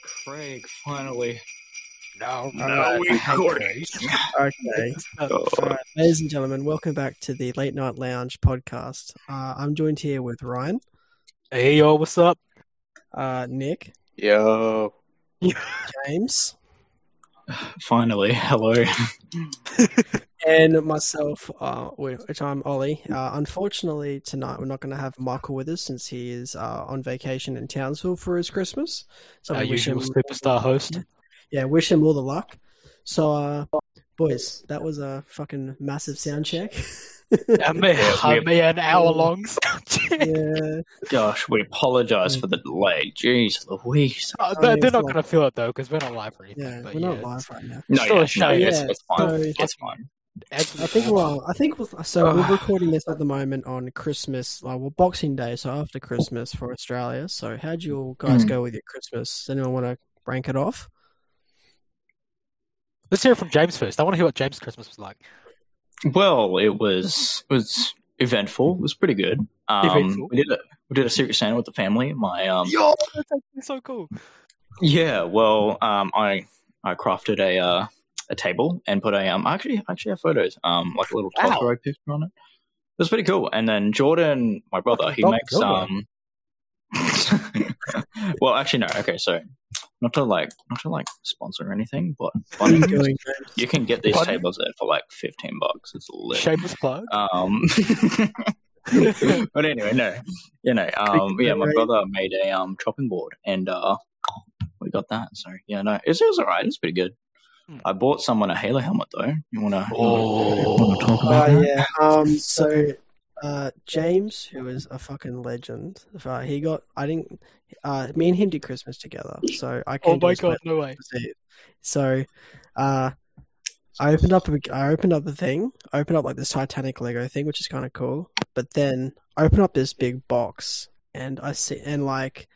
Craig, finally. No, no, we Okay. Oh. All right, ladies and gentlemen, welcome back to the Late Night Lounge podcast. Uh, I'm joined here with Ryan, Hey yo, what's up? uh, Nik, Yo. James, Finally, hello. and myself, uh, which I'm Oli. Uh, unfortunately, tonight we're not going to have Michael with us since he is uh, on vacation in Townsville for his Christmas. So Our we wish him, usual superstar host. yeah, wish him all the luck. So, uh, boys, that was a fucking massive sound check. I mean, Yeah, I we- mean, an hour long. yeah. Gosh, we apologize for the delay. Jeez Louise. Uh, they're, they're not going to feel it though because we're not live or anything. Yeah, but we're not yeah, live right now. No, Still yeah, a no, shame. it's, it's fine. so- it's fine. I think well, I think we'll- so. We're recording this at the moment on Christmas, uh, well, Boxing Day, so after Christmas for Australia. So, how'd you all guys Hmm. go with your Christmas? Does anyone want to rank it off? Let's hear it from James first. I want to hear what James' Christmas was like. Well, it was it was eventful. It was pretty good. Um, we did a we did a Secret Santa with the family. My um, Yo, that's so cool. yeah. Well, um, I I crafted a uh, a table and put a um. I actually actually have photos. Um, like a little Wow. Totoro picture on it. It was pretty cool. And then Jordan, my brother, he makes um. well, actually, no. Okay, so not to like not to like sponsor anything, but you Bunnings, doing, James? you can get these Pardon? tables there for like fifteen bucks. It's lit. Shameless plug. Um, but anyway, no, you know, um, yeah, my brother made a um chopping board, and uh, we got that. So yeah, no, it's, it was alright. It's pretty good. Hmm. I bought someone a Halo helmet though. You wanna? Oh. wanna talk Oh about that? yeah. Um. So, uh, James, who is a fucking legend, uh, he got. I didn't. Uh, me and him did Christmas together, so I Oh came to my god, no way. So, uh, I opened up. A, I opened up the thing. I opened up like this Titanic Lego thing, which is kind of cool. But then I open up this big box, and I see, and like,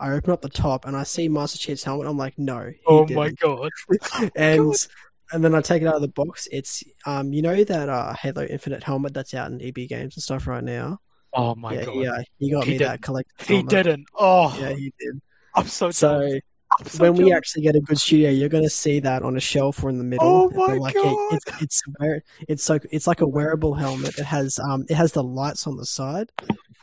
I open up the top, and I see Master Chief's helmet. I'm like, no. he Oh my didn't. god. and and then I take it out of the box. It's um, you know that uh Halo Infinite helmet that's out in EB games and stuff right now. Oh my yeah, god. yeah, he got He me did- that collector's He helmet. didn't. Oh, Yeah, he did. I'm so So jealous. I'm so when we actually get a good studio, you're going to see that on a shelf or in the middle. Oh my like, God. It, it's it's it's so it's like a wearable helmet. It has um it has the lights on the side,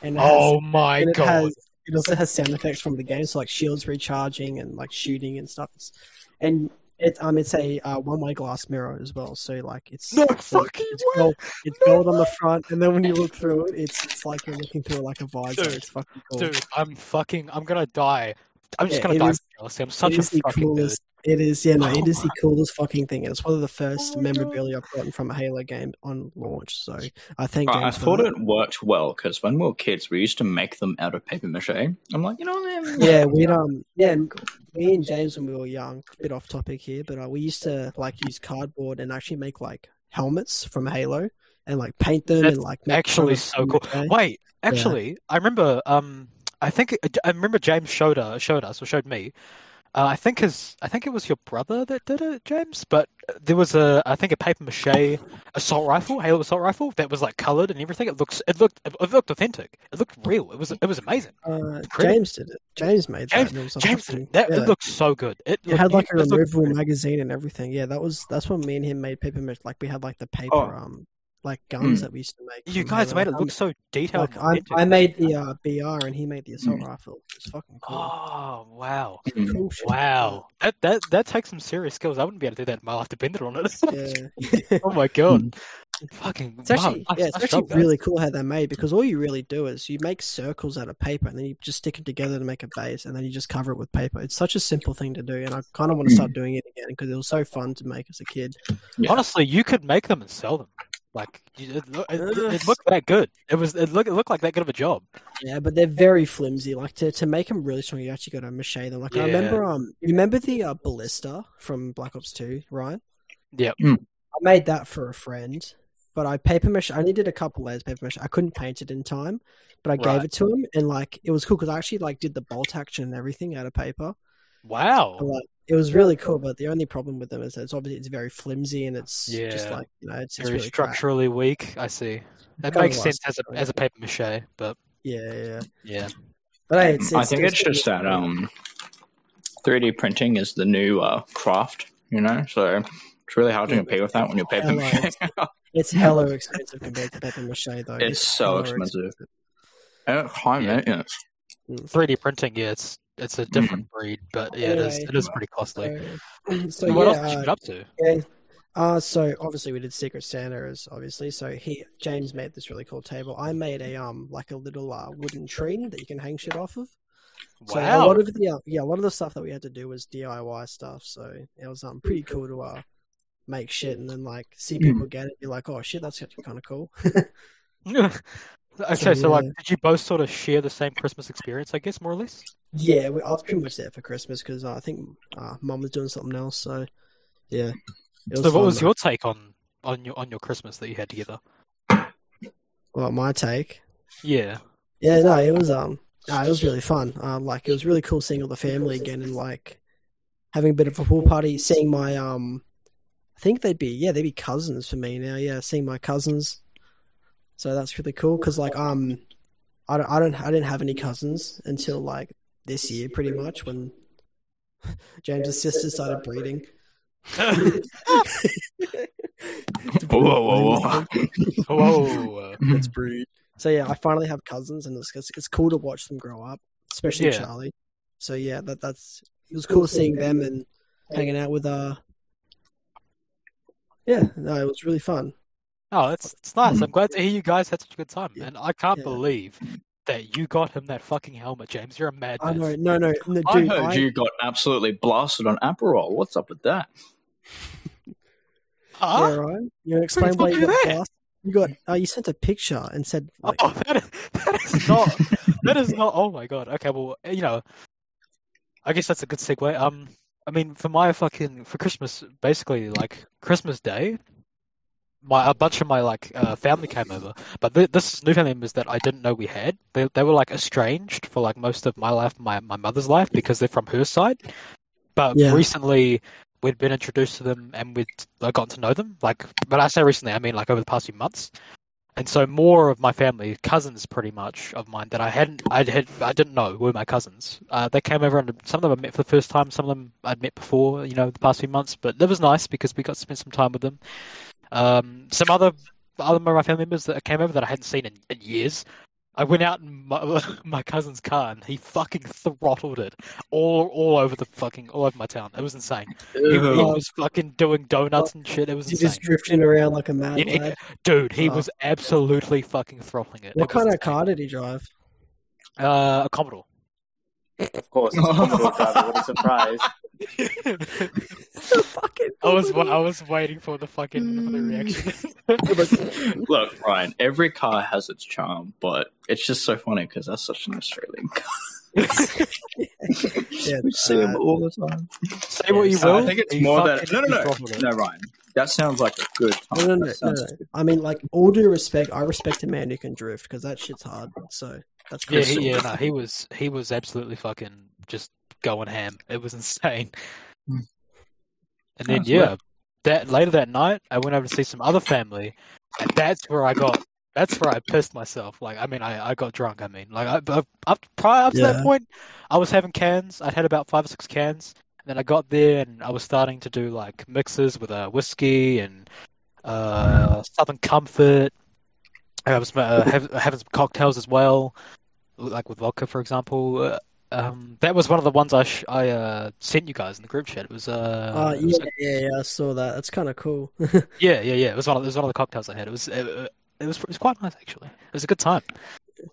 and has, Oh my and it god. has it also has sound effects from the game, so like shields recharging and like shooting and stuff. It's, and it um it's a uh, one way glass mirror as well, so like it's No it's, fucking it's way. gold, it's gold on the front, and then when you look through it, it's it's like you're looking through like a visor. Dude, it's fucking cool. Dude, I'm fucking. I'm gonna die. I'm just Yeah, gonna it die is- from jealousy. I'm such a the fucking coolest. It is, yeah, no, Oh it is the coolest fucking thing. It's one of the first Oh memorabilia I've gotten from a Halo game on launch. So I think I, I thought it worked well because when we were kids, we used to make them out of paper mache. I'm like, you know, man, Yeah, we'd um, yeah, and me and James when we were young. Bit off topic here, but uh, we used to like use cardboard and actually make like helmets from Halo and like paint them That's and like make actually so cool. Wait, actually, I remember. Um, I think I remember James showed us, showed us, or showed me. Uh, I think his, I think it was your brother that did it, James. But there was a, I think a paper mache assault rifle, Halo assault rifle, that was like colored and everything. It looks, it looked, it looked authentic. It looked real. It was, it was amazing. Uh, James did it. James made James- that. and it James, that yeah. it looked so good. It, It had like a it looked removable magazine and everything. Yeah, that was that's when me and him made paper mache. Like we had like the paper Oh. um like guns Hmm. that we used to make. You guys made it look so detailed. Like I. I made the uh, BR and he made the assault Mm. rifle. It's fucking cool. Oh wow. Mm. Cool. Wow, that that that takes some serious skills. I wouldn't be able to do that in my life dependent on it. Yeah. oh my god, fucking It's actually wow, yeah, it's I actually struggled there. really cool how they're made because all you really do is you make circles out of paper and then you just stick them together to make a base and then you just cover it with paper. It's such a simple thing to do and I kind of want to start doing it again because it was so fun to make as a kid. Yeah. Honestly, you could make them and sell them. Like you- it, loo- it, it, it looked that good. It was it looked it looked like that good of a job. Yeah, but they're very flimsy. Like to, to make them really strong, you actually got to mache them. Like I remember um, you remember the uh, ballista from Black Ops Two, right? Yeah. Mm. I made that for a friend, but I paper mache. I only did a couple layers of paper mache. I couldn't paint it in time, but I Right. gave it to him, and like it was cool because I actually like did the bolt action and everything out of paper. Wow. And, like it was really cool, but the only problem with them is that it's obviously it's very flimsy and it's just like you know it's, it's Very really crap. structurally weak. I see. That makes sense as a as a paper mache, but Yeah, yeah. yeah. But hey, it's, I think still- it's just that um, 3D printing is the new uh, craft, you know. So it's really hard to compete with that when you're paper Hella mache. expensive. It's hella expensive compared to paper mache, though. It's so hella expensive. And high Yeah. maintenance. 3D printing, yeah, it's it's a different breed, but yeah, it is Anyway. it is pretty costly. So, so what yeah, else did you uh, get up to? Yeah. Uh, so obviously we did Secret Santa as obviously. So he James made this really cool table. I made a um like a little uh, wooden tree that you can hang shit off of. So a lot of the uh, yeah, a lot of the stuff that we had to do was DIY stuff. So it was um pretty cool to uh make shit and then like see people get it, be like, oh shit, that's actually kind of cool. okay, so like, yeah. did you both sort of share the same Christmas experience? I guess more or less. Yeah, I was pretty much there for Christmas because uh, I think uh, mum was doing something else. So yeah. So, what fun, was though. your take on on your on your Christmas that you had together? Well, my take. Yeah. Yeah, no, it was um, no, it was really fun. Uh, like it was really cool seeing all the family again and like having a bit of a pool party. Seeing my um, I think they'd be yeah they'd be cousins for me now. Yeah, seeing my cousins. So that's really cool because like um, I don't I don't I didn't have any cousins until like this year pretty much when James's sister started breeding. Whoa, whoa, whoa. Whoa. Let's breed. So yeah, I finally have cousins, and it's it's, it's cool to watch them grow up, especially Yeah. Charlie. So yeah, that that's it was cool seeing them and hanging out with uh. Yeah, no, it was really fun. Oh, it's it's nice. I'm glad to hear you guys had such a good time, Yeah. and I can't Yeah. believe that you got him that fucking helmet, James. You're a madman. I know, no, no, no I heard I, you got absolutely blasted on Aperol. What's up with that? Huh? yeah, right. You wanna explain why you got blasted? You got uh, you sent a picture and said like, Oh, that is, that is not. that is not. Oh my god. Okay, well, you know, I guess that's a good segue. Um, I mean, for my fucking for Christmas, basically like Christmas Day, my a bunch of my like uh, family came over, but th- this new family members that I didn't know we had. They they were like estranged for like most of my life, my my mother's life, because they're from her side. But Yeah. recently, we'd been introduced to them and we'd like, gotten to know them. Like, but I say recently, I mean like over the past few months. And so more of my family, cousins pretty much of mine that I hadn't, I had, I didn't know were my cousins. Uh, they came over and some of them I met for the first time. Some of them I'd met before, you know, the past few months. But it was nice because we got to spend some time with them. Um, some other other of my family members that came over that I hadn't seen in, in years. I went out in my, my cousin's car and he fucking throttled it all all over the fucking all over my town. It was insane. He, he was fucking doing donuts and shit. It was insane. just drifting around like a mad Yeah, lad. Dude, he Oh. was absolutely fucking throttling it. What It kind of car did he drive? Uh, a Commodore. Of course, it's a Commodore driver. What a surprise! fucking. I was I was waiting for the fucking for the reaction. Look, Ryan, every car has its charm, but it's just so funny because that's such an Australian car. Yeah, we see them uh, all the time. Say what you So will. I think it's more that. No, no, no. No, Ryan. That sounds like a good No, time. no, no, That no, sounds no. I mean, like, all due respect, I respect a man who can drift because that shit's hard. So that's cool. Yeah, he, yeah, no, he was he was absolutely fucking just going ham. It was insane. Hmm. And then That's yeah, that later that night, I went over to see some other family, and that's where I got. That's where I pissed myself. Like, I mean, I, I got drunk. I mean, like, I, I, up prior up to that point, I was having cans. I'd had about five or six cans, and then I got there and I was starting to do like mixes with uh, whiskey and uh, Southern Comfort. I was uh, have, having some cocktails as well, like with vodka, for example. Um, that was one of the ones I sh- I uh, sent you guys in the group chat. It was uh, Uh, it was yeah, yeah, yeah, I saw that. That's kind of cool. yeah, yeah, yeah. It was one of it was one of the cocktails I had. It was it, it was it was quite nice actually. It was a good time.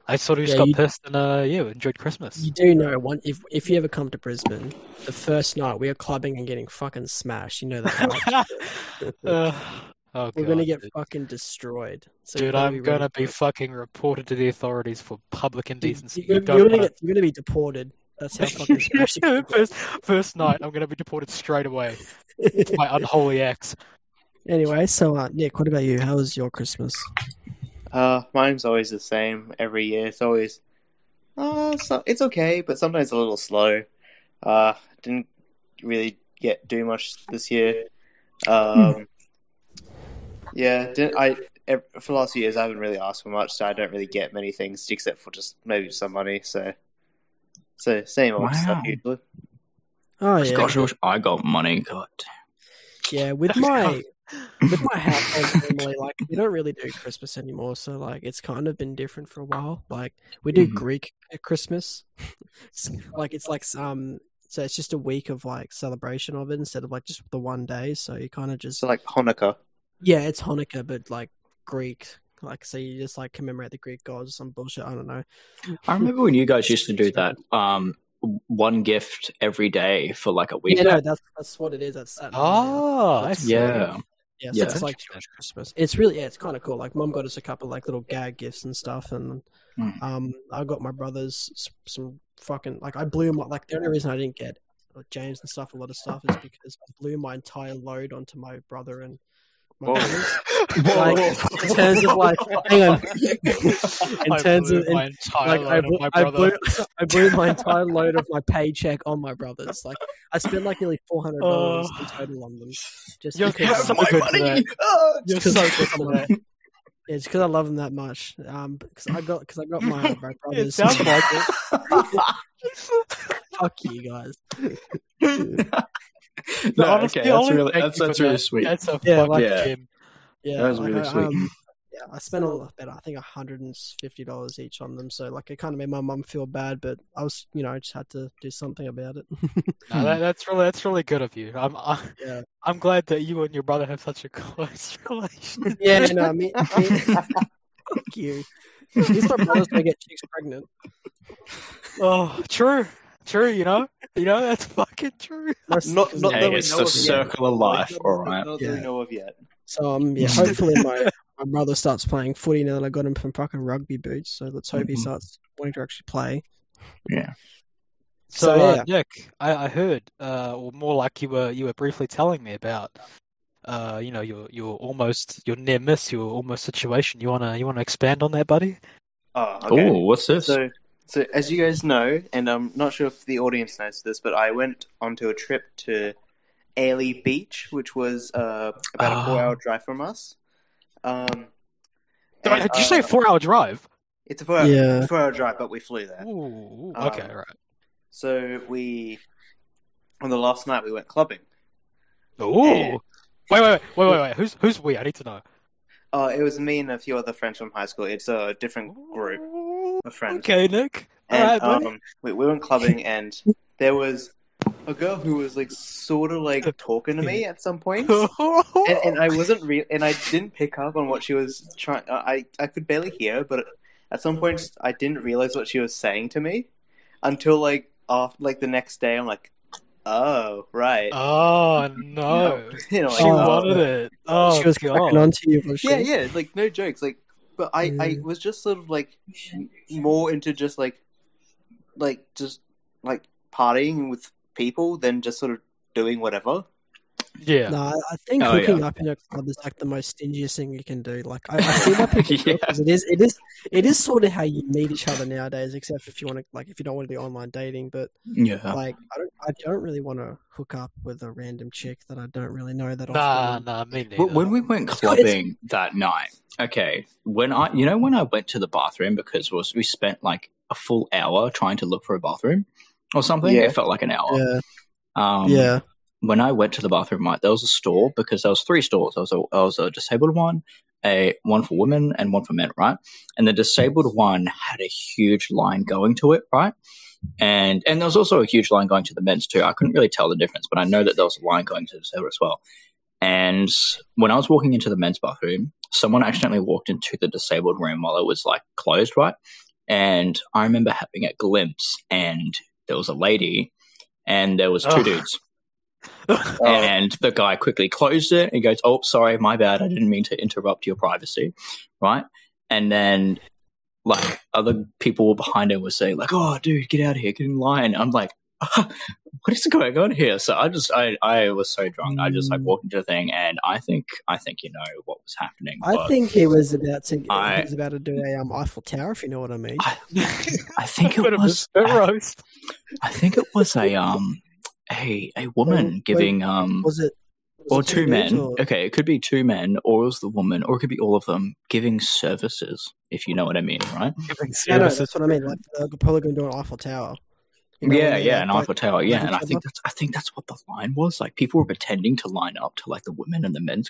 I sort of just Yeah, got you- pissed and uh, yeah, enjoyed Christmas. you do know one if if you ever come to Brisbane, the first night we are clubbing and getting fucking smashed. You know that. Uh, oh We're gonna get dude. fucking destroyed. So you Dude, better I'm be gonna for be fucking reported to the authorities for public indecency. You're, You you're, gonna get, you're gonna be deported. That's how fucking smashed you can first, first night, I'm gonna be deported straight away. get. My unholy ex. Anyway, so uh, Nik, what about you? How was your Christmas? Uh, mine's always the same every year. It's always, uh, so it's okay, but sometimes a little slow. Uh, didn't really get do much this year. Um, yeah, didn't I? For the last few years, I haven't really asked for much, so I don't really get many things except for just maybe some money. So, so same old Wow. stuff usually. Oh yeah, Gosh, I wish I got money. God. yeah. With my with my household family, like we don't really do Christmas anymore. So like it's kind of been different for a while. Like we do Mhm. Greek at Christmas, It's- like it's like um. So it's just a week of like celebration of it instead of like just the one day. So you kind of just So like Hanukkah. Yeah, it's Hanukkah, but like Greek. Like so you just like commemorate the Greek gods or some bullshit. I don't know. I remember when you guys used to do that. Um, one gift every day for like a week. Yeah, no, that's that's what it is. That's Saturday. Oh, I see. Yeah. Yeah, so Yeah. it's like Jewish Christmas. It's really yeah, it's kind of cool. Like, mom got us a couple like little gag gifts and stuff, and Mm. um, I got my brothers some fucking like I blew my like the only reason I didn't get like, James and stuff a lot of stuff is because I blew my entire load onto my brother and my Whoa. brothers. Like, in terms of like, hang on, in terms of in, like I, load blew, my I brother. blew I blew my entire load of my paycheck on my brothers. Like I spent like nearly four hundred dollars in total on them. Just You're because so good for that. Oh, You're so I- good for. Yeah, it's because I love them that much. Um, because I got because I got my, my It brothers. sounds like it. Fuck you guys. no, Honestly, okay, that's really thank that's, that's really that. sweet. That's a Yeah, fucking like- Yeah. gem. Yeah, That was like, really I, sweet. Um, yeah, I spent a lot better. I think hundred and fifty dollars each on them. So like, it kind of made my mum feel bad, but I was, you know, I just had to do something about it. No, that, that's really that's really good of you. I'm I, yeah, I'm glad that you and your brother have such a close relationship. yeah, no, me, me fuck you. At least my brothers don't get chicks pregnant. Oh, true, true. You know, you know that's fucking true. Not, not that Hey, we it's know the of yet. circle of life, Not- all right. Not that Yeah. we know of yet. So um, yeah, hopefully my my brother starts playing footy now that I got him from fucking rugby boots. So let's hope he Mhm. starts wanting to actually play. Yeah. So, So, uh, yeah. Nik, I, I heard, uh, or more like you were you were briefly telling me about, uh, you know, your your almost your near miss, your almost situation. You wanna you wanna expand on that, buddy? Oh, okay. Oh, what's this? So, so as you guys know, and I'm not sure if the audience knows this, but I went onto a trip to Airlie Beach, which was uh, about a Oh. four-hour drive from us. Um, Did, you say uh, four hour drive? It's a four-hour, Yeah. four-hour drive, but we flew there. Ooh, Um, okay, right. So we, on the last night, we went clubbing. Ooh, yeah. wait, wait, wait, wait, wait, wait. Who's who's we? I need to know. Uh, it was me and a few other friends from high school. It's a different group of friend. Okay, Nik. And Alright, um, we, we went clubbing, and there was a girl who was like sort of like talking to me at some point, and, and I wasn't real, and I didn't pick up on what she was trying. I I could barely hear, but at some point I didn't realize what she was saying to me until like off like the next day. I'm like, oh right, oh no, you know, like, she Oh. wanted it. Oh she was god. cracking onto you. Was she? yeah, yeah, like no jokes, like. But I, I mm. was just sort of like more into just like, like just like partying with people than just sort of doing whatever. Yeah. No, I I think Oh, hooking yeah. up in a club is like the most stingiest thing you can do. Like I, I see why people do Yeah. it 'cause it is, it is, it is sort of how you meet each other nowadays. Except if you want to, like, if you don't want to do online dating, but Yeah. like, I don't, I don't really want to hook up with a random chick that I don't really know that Nah, often. nah, me neither. When we went It's- clubbing that night, okay, when I, you know, when I went to the bathroom because was we spent like a full hour trying to look for a bathroom or something. Yeah. It felt like an hour. Yeah, Um, yeah, When I went to the bathroom, right, there was a store because there was three stores. There was a, there was a disabled one, a one for women, and one for men, right? And the disabled one had a huge line going to it, right? And and there was also a huge line going to the men's too. I couldn't really tell the difference, but I know that there was a line going to the disabled as well. And when I was walking into the men's bathroom, someone accidentally walked into the disabled room while it was like closed, right? And I remember having a glimpse, and there was a lady, and there was two Ugh. dudes, Oh, and the guy quickly closed it. He goes, "Oh, sorry, my bad. I didn't mean to interrupt your privacy." Right? And then, like other people behind him were saying, "Like, oh, dude, get out of here, get in line." I'm like, "What is going on here?" So I just, I, I was so drunk. I just like walked into the thing, and I think, I think you know what was happening. I think he was about to, I- he was about to do a um Eiffel Tower, if you know what I mean. I, I think it Bit a was, spit I. I think it was a um, a a woman Wait, giving um. Was it? was or it two men. or- Okay, it could be two men, or it was the woman, or it could be all of them giving services, if you know what I mean, right? Giving No, no, services. that's what I mean. Like they're probably going to do an Eiffel Tower. You know, yeah, yeah, like, an bite- Eiffel Tower. Yeah, and I think other. that's I think that's what the line was. Like people were pretending to line up to like the women and the men's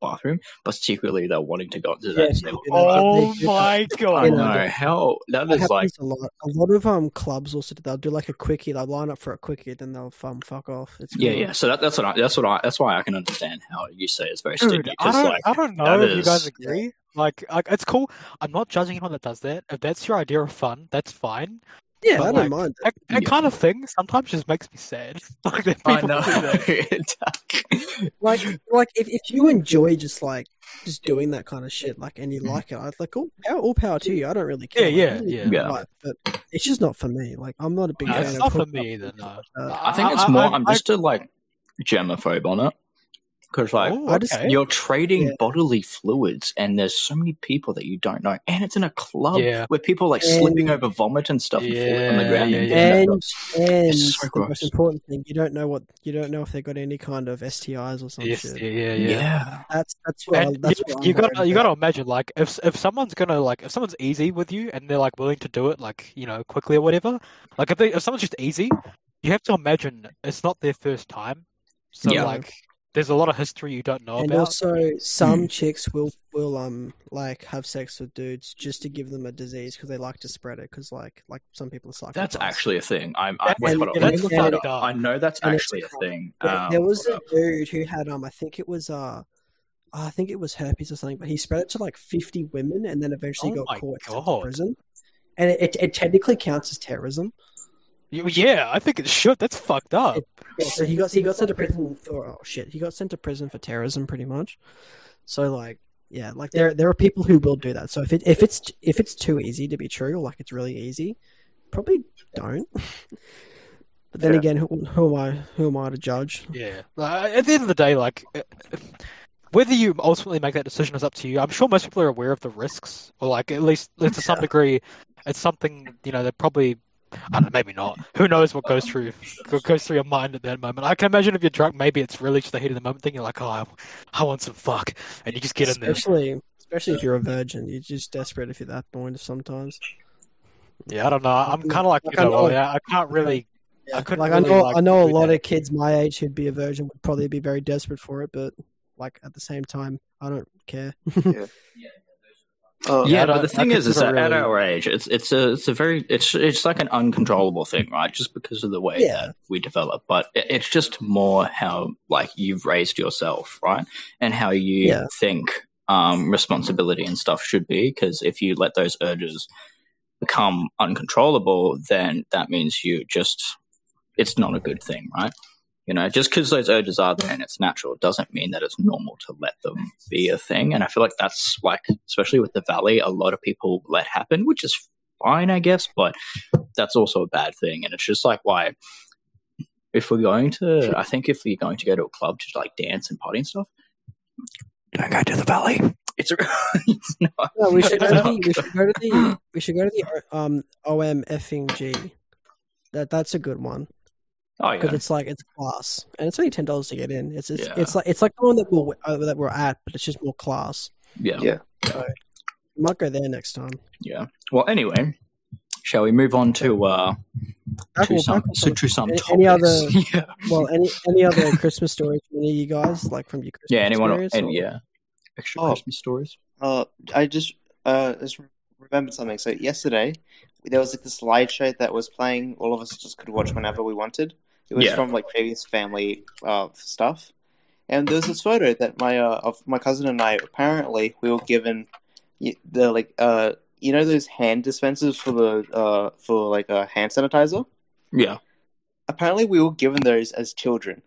bathroom, but secretly they're wanting to go into that. Yeah, and they were- you know, Oh they do that. my I god! know how that That is like. a lot. A lot of um clubs also do- they'll do like a quickie. They'll line up for a quickie, then they'll um, fuck off. It's Yeah, cool. yeah. So that, that's what I, that's what I that's why I can understand how you say it's very Dude, sticky I don't, like I don't know that if you guys is- agree. Like, like, it's cool. I'm not judging anyone that does that. If that's your idea of fun, that's fine. Yeah, But, I don't like, mind. That, that Yeah. kind of thing sometimes just makes me sad. like that I know. do that. Like, like if, if you enjoy just like just doing that kind of shit, like, and you like it, I'd like all power, all power to you. I don't really care. Yeah, Like, yeah, really yeah. right, but it's just not for me. Like, I'm not a big No, fan it's of not for me either. No, Uh, I think it's I- more. I- I'm I- just a like germaphobe on it because like Oh, I just- okay. you're trading Yeah. bodily fluids, and there's so many people that you don't know, and it's in a club Yeah. where people are like And- slipping over vomit and stuff and falling on the ground. yeah, and yeah. and and so the most important thing, you don't know what you don't know if they've got any kind of STIs or something yes, yeah, yeah, yeah. yeah. That's that's what I, that's you, what you gotta worried you gotta imagine like if if someone's gonna like if someone's easy with you and they're like willing to do it like you know quickly or whatever like if they if someone's just easy you have to imagine it's not their first time so Yeah. like there's a lot of history you don't know And about also, some Hmm. chicks will will um like have sex with dudes just to give them a disease because they like to spread it. Because like like some people are psychopaths. That's actually a thing. I'm. I, That- wait, and- hold on. and Let me it's look that fucked up. up. I know that's And actually a thing. There, Um, there was a dude who had um I think it was uh I think it was herpes or something, but he spread it to like fifty women and then eventually Oh got caught sent to prison. And it, it, it technically counts as terrorism. You- yeah I think it should that's fucked up Yeah, so he got he got sent to prison for oh shit he got sent to prison for terrorism pretty much. So like yeah like there there are people who will do that. So if it if it's if it's too easy to be true or like it's really easy, probably don't. but then Yeah. again, who, who am I who am I to judge? yeah Like, at the end of the day like uh, whether you ultimately make that decision is up to you I'm sure most people are aware of the risks or like at least to some degree it's something you know they're probably I don't know, maybe not. Who knows what goes through what goes through your mind at that moment? I can imagine if you're drunk, maybe it's really just the heat of the moment thing. You're like, oh, I, I want some fuck, and you just get in there. Especially especially if you're a virgin, you're just desperate if you're that point sometimes. Yeah, I don't know. I'm kind of like you Like, I know, know- yeah, I can't really. I couldn't like really, I know like, I know a lot that. of kids my age who'd be a virgin would probably be very desperate for it, but like at the same time, I don't care. Oh, yeah, I but don't- the thing is, is that consider at our age, it's it's a it's a very it's it's like an uncontrollable thing, right? Just because of the way Yeah. that we develop. But it- it's just more how like you've raised yourself, right, and how you Yeah. think um, responsibility and stuff should be. Because if you let those urges become uncontrollable, then that means you just it's not a good thing, right? You know, just because those urges are there and it's natural doesn't mean that it's normal to let them be a thing. And I feel like that's like, especially with the valley, a lot of people let happen, which is fine, I guess, but that's also a bad thing. And it's just like why, if we're going to, I think if you're going to go to a club to like dance and party and stuff, don't go to the valley. It's, it's not. No, we should go to the, we should go to the we should go to the um OM effing G. That that's a good one Oh because it's like it's class and it's only ten dollars to get in. It's it's, Yeah. it's like it's like the one that we're uh, that we're at, but it's just more class. yeah, Yeah. We might go there next time. yeah. Well, anyway, shall we move on to uh to on- some back to, to some Any- topics? any other- yeah, Well, any any other Christmas stories from any of you guys, like from your Christmas yeah. Anyone? experience, And or- yeah, extra Oh. Christmas stories. Uh, I just uh just remembered something. So yesterday there was like this slideshow that was playing. All of us just could watch whenever we wanted. It was Yeah. from like previous family uh stuff, and there was this photo that my uh of my cousin and I apparently we were given the like uh you know those hand dispensers for the uh for like a hand sanitizer. Yeah. Apparently we were given those as children.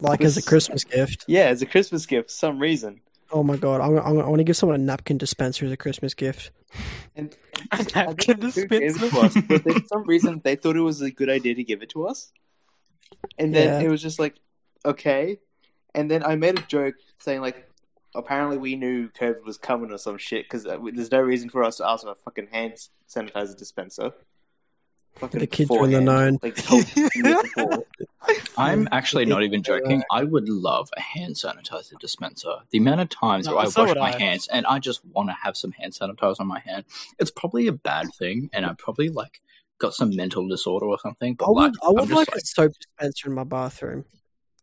like as a Christmas gift. Yeah, as a Christmas gift for some reason. Oh my god, I'm, I'm, I want to give someone a napkin dispenser as a Christmas gift. And A I don't napkin know who gave it dispenser? to us, but they, for some reason they thought it was a good idea to give it to us. And then Yeah. it was just like, okay. And then I made a joke saying like, apparently we knew COVID was coming or some shit because uh, there's no reason for us to ask for a fucking hand sanitizer dispenser. Fucking The kids are in the beforehand, known. Like told. I'm actually not even joking. I would love a hand sanitizer dispenser. The amount of times No, where I so wash my I. hands and I just want to have some hand sanitizer on my hand, it's probably a bad thing, and I probably like got some mental disorder or something. But I would, like, I would like, like, a soap dispenser in my bathroom.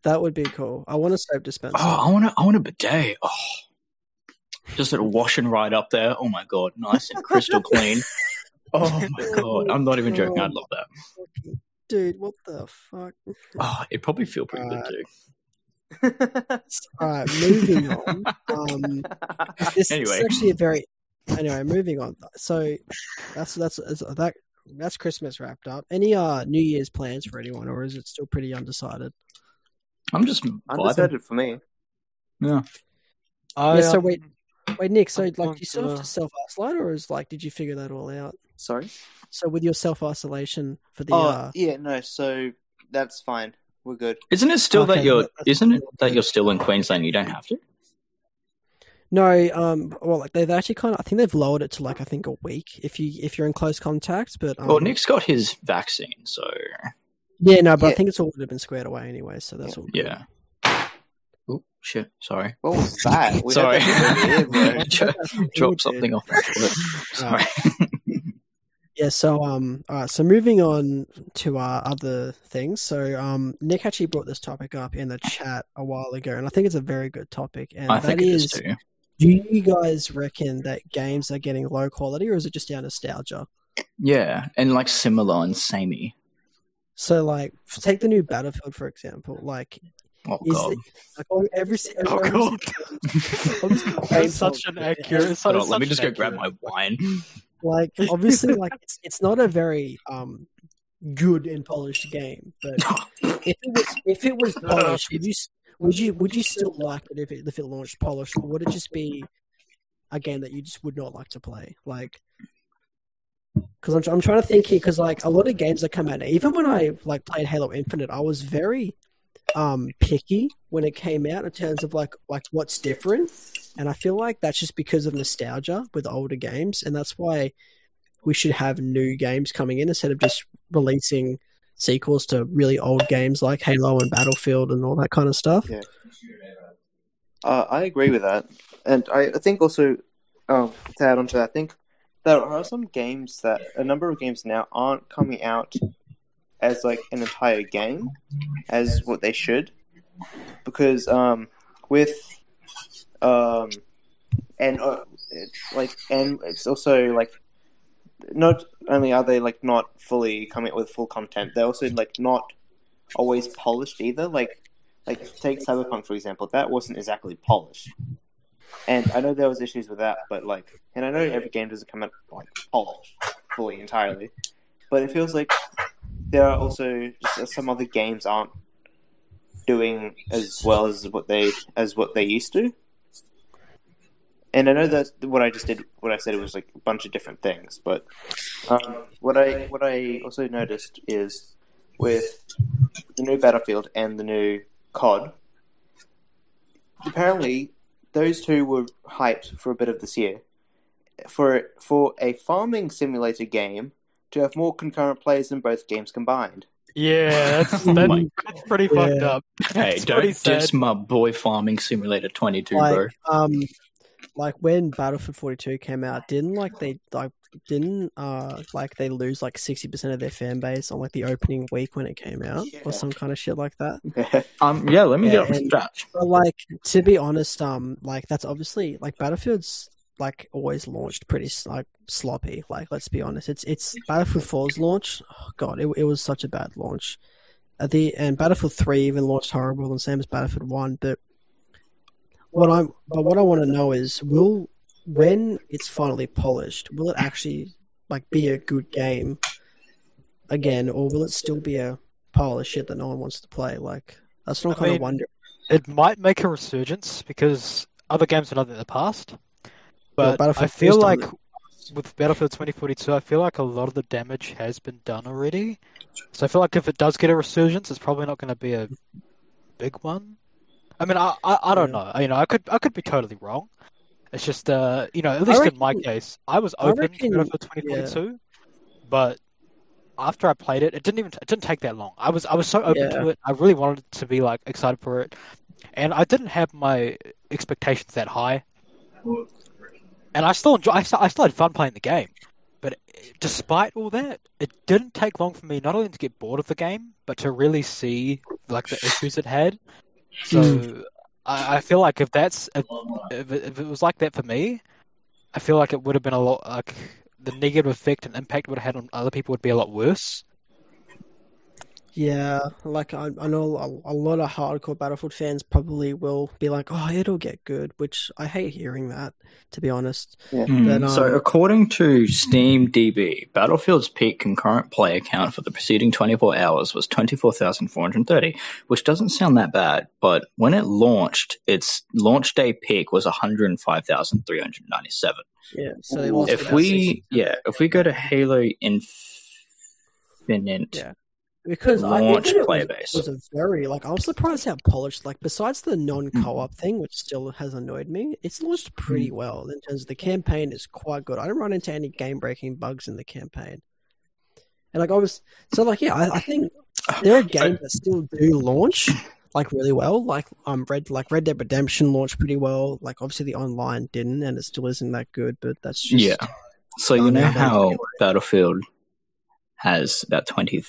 That would be cool. I want a soap dispenser. oh, I want a, I want a bidet. Oh, just a washing right up there. Oh my god, nice and crystal clean. Oh my god, I'm not even joking. I'd love that. Dude, what the fuck? Oh, it'd probably feel pretty good Uh, too. All right, moving on. Um, this, Anyway. is actually a very anyway. Moving on. So that's that's, that's that that's Christmas wrapped up. Any uh New Year's plans for anyone, or is it still pretty undecided? I'm just vibing. Undecided for me. Yeah. I, yeah. So um, wait, wait, Nik. So I'm like, do you still have to- to self isolate, or is like, did you figure that all out? Sorry. So with your self isolation for the oh uh, yeah, no. So that's fine. We're good. Isn't it still that you're? that- Isn't it that you're still in Queensland? You don't have to. No, um, well, like they've actually kind of, I think they've lowered it to like I think a week if you if you're in close contact. But um, Well, Nik's got his vaccine, so yeah, no, but I think it's all would have been squared away anyway, so that's all. good. yeah. Oh shit! Sorry. What was that? We Sorry. that here, bro. Dro- Dude. Drop something off my foot. Sorry. Yeah, so um, all right, so moving on to our other things. So um, Nick actually brought this topic up in the chat a while ago, and I think it's a very good topic. And I that think it is is, too. do you guys reckon that games are getting low quality, or is it just down nostalgia? Yeah, and like similar and samey. So, like, take the new Battlefield for example. Like, Oh is god. it, like oh, every every, Oh, every, God. obviously That's games such an accurate. It's Hold such on, let me just go an grab my wine. Like obviously like it's, it's not a very um good and polished game but if it was if it was polished would you would you would you still like it if it if it launched polished or would it just be a game that you just would not like to play? Like because I'm, I'm trying to think here because like a lot of games that come out even when i like played halo infinite i was very um picky when it came out in terms of like like what's different and i feel like that's just because of nostalgia with older games. And that's why we should have new games coming in instead of just releasing sequels to really old games like halo and battlefield and all that kind of stuff. Yeah. Uh, I agree with that, and I, I think also um, to add on to that, I think there are some games that a number of games now aren't coming out as like an entire game as what they should, because um, with um, and uh, it's like and it's also like not only are they like not fully coming out with full content, they're also like not always polished either. Like like take Cyberpunk for example, that wasn't exactly polished. And I know there was issues with that, but like, and I know every game doesn't come out like polished fully entirely, but it feels like there are also just some other games aren't doing as well as what they as what they used to. And I know that what I just did, what I said, it was like a bunch of different things. But um, what I what I also noticed is with the new Battlefield and the new COD, apparently those two were hyped for a bit of this year. For for a farming simulator game to have more concurrent players than both games combined. Yeah, that's, Oh that- my that's pretty fucked Yeah. up. Hey, That's don't diss my boy Farming Simulator 22, bro. um like when battlefield 42 came out didn't like they like didn't uh like they lose like 60% of their fan base on like the opening week when it came out Yeah. or some kind of shit like that Um, yeah, let me Yeah, get off the and- But like to be honest, um, like that's obviously like Battlefield's like always launched pretty like sloppy. Like let's be honest, it's it's Battlefield 4's launch. Oh god, it it was such a bad launch. At the and Battlefield 3 even launched horrible, and same as Battlefield 1. But what I'm but what I want to know is will when it's finally polished, will it actually like be a good game again, or will it still be a pile of shit that no one wants to play? Like that's what I'm I kind of wondering. It might make a resurgence because other games have done it in the past. But I feel like it. with Battlefield 2042, I feel like a lot of the damage has been done already. So I feel like if it does get a resurgence, it's probably not going to be a big one. I mean, I I, I don't know. You know, I could I could be totally wrong. It's just uh, you know, at least in my case, I was I open reckon- to Battlefield 2042, but after I played it, it didn't even it didn't take that long. I was I was so open Yeah. to it. I really wanted to be like excited for it, and I didn't have my expectations that high. And I still enjoy. I I still had fun playing the game, But despite all that, it didn't take long for me not only to get bored of the game, but to really see like the issues it had. So hmm. I, I feel like if that's if, if it was like that for me, I feel like it would have been a lot like the negative effect and impact it would have had on other people would be a lot worse. Yeah, like I, I know a, a lot of hardcore Battlefield fans probably will be like, "Oh, it'll get good," which I hate hearing that, to be honest. Mm, But, um, so, according to Steam DB, Battlefield's peak concurrent player count for the preceding 24 hours was 24,430, which doesn't sound that bad. But when it launched, its launch day peak was 105,397. Yeah, so If we, yeah, if we go to Halo Infinite, Yeah. Because launch I it player was, base. was a very like I was surprised how polished. Like besides the non-co-op thing, which still has annoyed me, it's launched pretty well in terms of the campaign is quite good. I didn't run into any game-breaking bugs in the campaign, and like I was so like yeah, I, I think there are games that still do launch like really well. Like um, Red like Red Dead Redemption launched pretty well. Like obviously the online didn't, and it still isn't that good. But that's just Yeah. So you know how. Battlefield has about twenty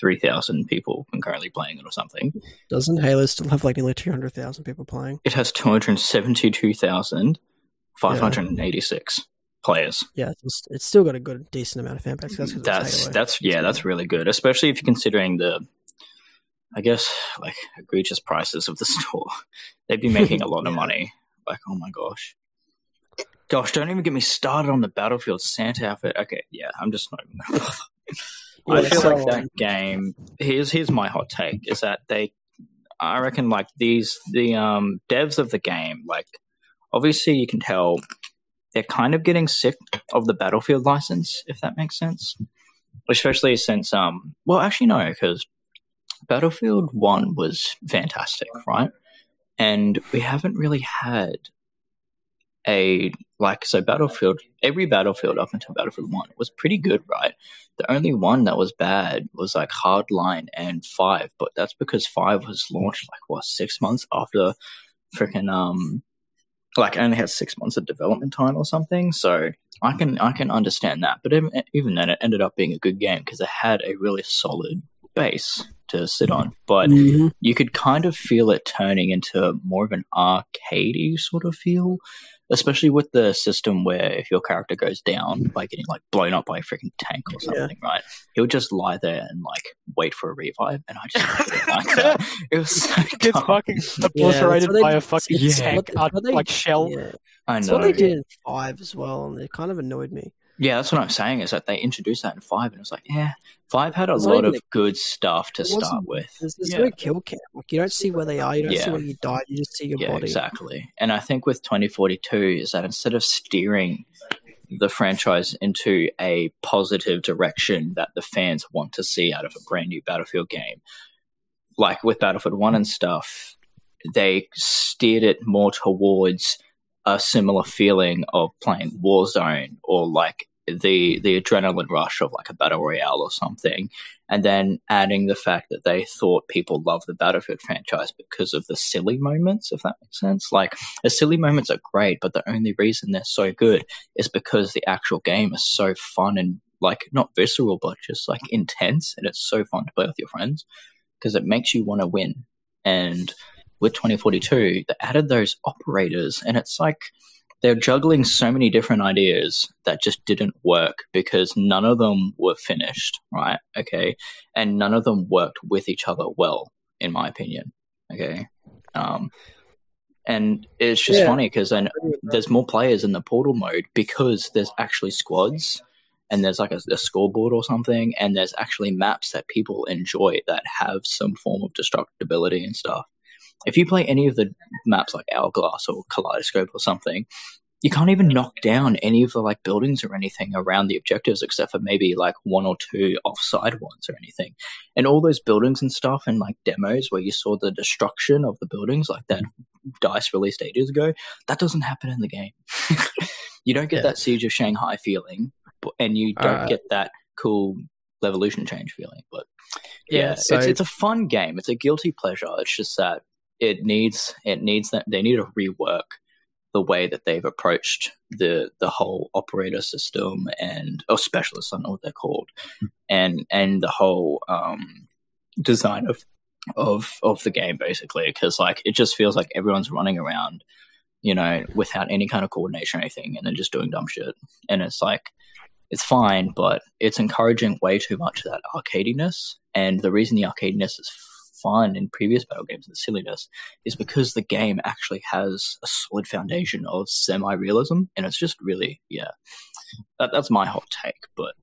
three thousand people concurrently playing it or something. doesn't Halo still have like nearly two hundred thousand people playing? It has two hundred seventy two thousand five hundred and eighty six players. Yeah, it's, it's still got a good decent amount of fan base. That's That's that's yeah, that's really good, especially if you're considering the. I guess like egregious prices of the store. They'd be making a lot of money. Like, oh my gosh. Gosh, don't even get me started on the Battlefield Santa outfit. Okay, yeah, I'm just not even gonna bother. I feel so, like that game. Here's here's my hot take: is that they, I reckon, like these the um devs of the game, like obviously you can tell they're kind of getting sick of the Battlefield license, if that makes sense. Especially since um, well, actually no, because Battlefield One was fantastic, right? And we haven't really had a like so Battlefield. Every Battlefield up until Battlefield One was pretty good, right? The only one that was bad was like Hardline and Five, but that's because Five was launched like what six months after freaking um like only had six months of development time or something. So I can I can understand that, but even, even then, it ended up being a good game because it had a really solid base to sit on. But Mhm. you could kind of feel it turning into more of an arcadey sort of feel, especially with the system where if your character goes down by getting like blown up by a freaking tank or Yeah. something, right? He'll just lie there and like wait for a revive, and I just didn't like that. It was so Gets dumb. fucking that's obliterated what they- by a fucking tank, what- uh, they- like shell. Yeah, I it's know. what they did in five as well, and it kind of annoyed me. Yeah, that's what I'm saying. Is that they introduced that in five, and it was like, yeah, five had a lot of good stuff to start with. There's, there's yeah. no kill cam. Like you don't see where they are. You don't Yeah. see where you died. You just see your yeah, body. exactly. And I think with 2042 is that instead of steering the franchise into a positive direction that the fans want to see out of a brand new Battlefield game, like with Battlefield 1 and stuff, they steered it more towards a similar feeling of playing Warzone or like the the adrenaline rush of like a battle royale or something and then adding the fact that they thought people love the Battlefield franchise because of the silly moments, if that makes sense. Like the silly moments are great, but the only reason they're so good is because the actual game is so fun and like not visceral, but just like intense, and it's so fun to play with your friends because it makes you want to win. And with 2042, they added those operators, and it's like they're juggling so many different ideas that just didn't work because none of them were finished, right? Okay. And none of them worked with each other well, in my opinion. Okay. Um, and it's just Yeah. funny because then there's more players in the portal mode because there's actually squads and there's like a, a scoreboard or something and there's actually maps that people enjoy that have some form of destructibility and stuff if you play any of the maps like hourglass or kaleidoscope or something you can't even knock down any of the like buildings or anything around the objectives except for maybe like one or two offside ones or anything and all those buildings and stuff and like demos where you saw the destruction of the buildings like that dice released ages ago that doesn't happen in the game you don't get Yeah. that siege of shanghai feeling and you don't Alright. get that cool revolution change feeling but Yeah, yeah, so- it's it's a fun game. It's a guilty pleasure. It's just that it needs it needs that they need to rework the way that they've approached the the whole operator system and or specialists, I don't know what they're called, and and the whole um, design of of of the game basically because like it just feels like everyone's running around you know without any kind of coordination or anything and then just doing dumb shit. And it's like it's fine but it's encouraging way too much of that arcadiness and the reason the arcadiness is fun in previous battle games and the silliness is because the game actually has a solid foundation of semi-realism and it's just really yeah that, that's my hot take but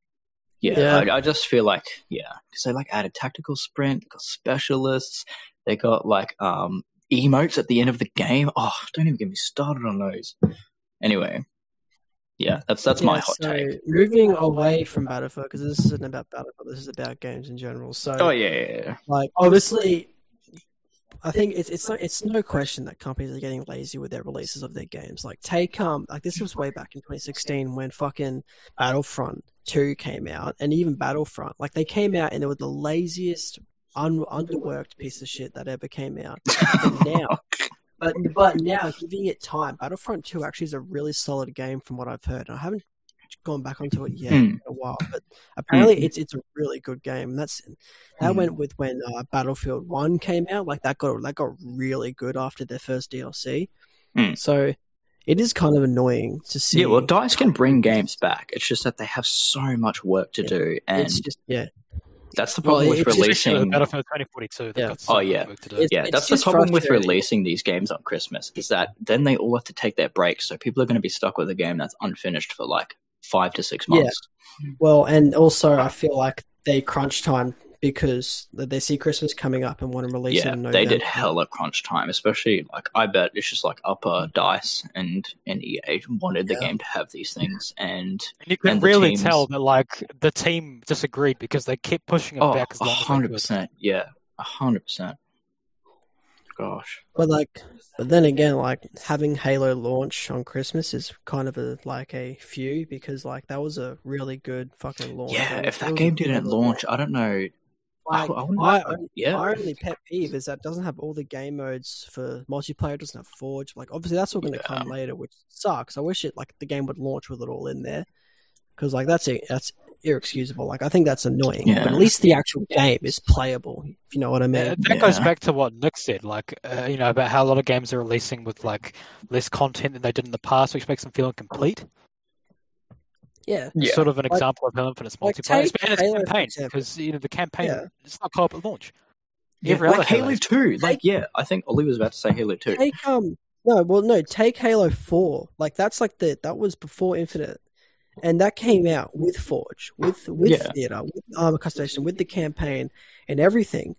yeah, Yeah. I, I just feel like yeah, because they like added tactical sprint, got specialists, they got like um emotes at the end of the game. Oh, don't even get me started on those. Anyway, yeah, that's that's my Yeah, hot so take. Moving away from Battlefield because this isn't about Battlefield. This is about games in general. So, Oh yeah, yeah, yeah. like obviously, I think it's it's no, it's no question that companies are getting lazy with their releases of their games. Like take um like this was way back in 2016 when fucking Battlefront 2 came out, and even Battlefront like they came out and they were the laziest, un- underworked piece of shit that ever came out. Now, but but now giving it time, Battlefront 2 actually is a really solid game from what I've heard. And I haven't gone back onto it yet Hmm. in a while, but apparently Hmm. it's it's a really good game. And that's that Hmm. went with when uh, Battlefield One came out. Like that got that got really good after their first DLC. Hmm. So it is kind of annoying to see. Yeah, well, Dice can bring games back. It's just that they have so much work to Yeah. do, and it's just yeah. That's the well, problem with it's just- Especially releasing. Battlefield 2042. Yeah. got Oh, yeah. work to. It's- Yeah, that's the problem with releasing these games on Christmas is that then they all have to take their breaks, so people are going to be stuck with a game that's unfinished for like five to six Yeah. months. Well, and also I feel like they crunch time because they see Christmas coming up and want to release Yeah, it. In they did November. hella crunch time, especially like I bet it's just like upper mm-hmm. dice and and EA wanted the game to have these things, and And you can and really teams- tell that like the team disagreed because they kept pushing it oh, back as long hundred percent, yeah, hundred percent. Gosh, But like, but then again, like having Halo launch on Christmas is kind of a like a few because like that was a really good fucking launch. yeah, if that game didn't launch, I don't know. I- Like, I wouldn't- my, only- yeah. my only pet peeve is that it doesn't have all the game modes for multiplayer. It doesn't have Forge. Like, obviously, that's all going to Yeah. come later, which sucks. I wish it like the game would launch with it all in there, because like that's it. That's irexcusable. Like, I think that's annoying. Yeah. But at least the actual game is playable. If you know what I mean. Uh, that goes back to what Nik said, like uh, you know about how a lot of games are releasing with like less content than they did in the past, which makes them feel incomplete. Yeah. Yeah. Sort of an Like- example of how Infinite's like multiplayer, take and it's Halo, for campaign because you know the campaign Yeah. it's not co-op at launch. Yeah, Every other like Halo Halo's- Two, like yeah, I think Oli was about to say Halo Two. Take um no, well no, take Halo Four. Like that's like the that was before Infinite, and that came out with Forge, with with Yeah. theater, with armor customization, with the campaign and everything.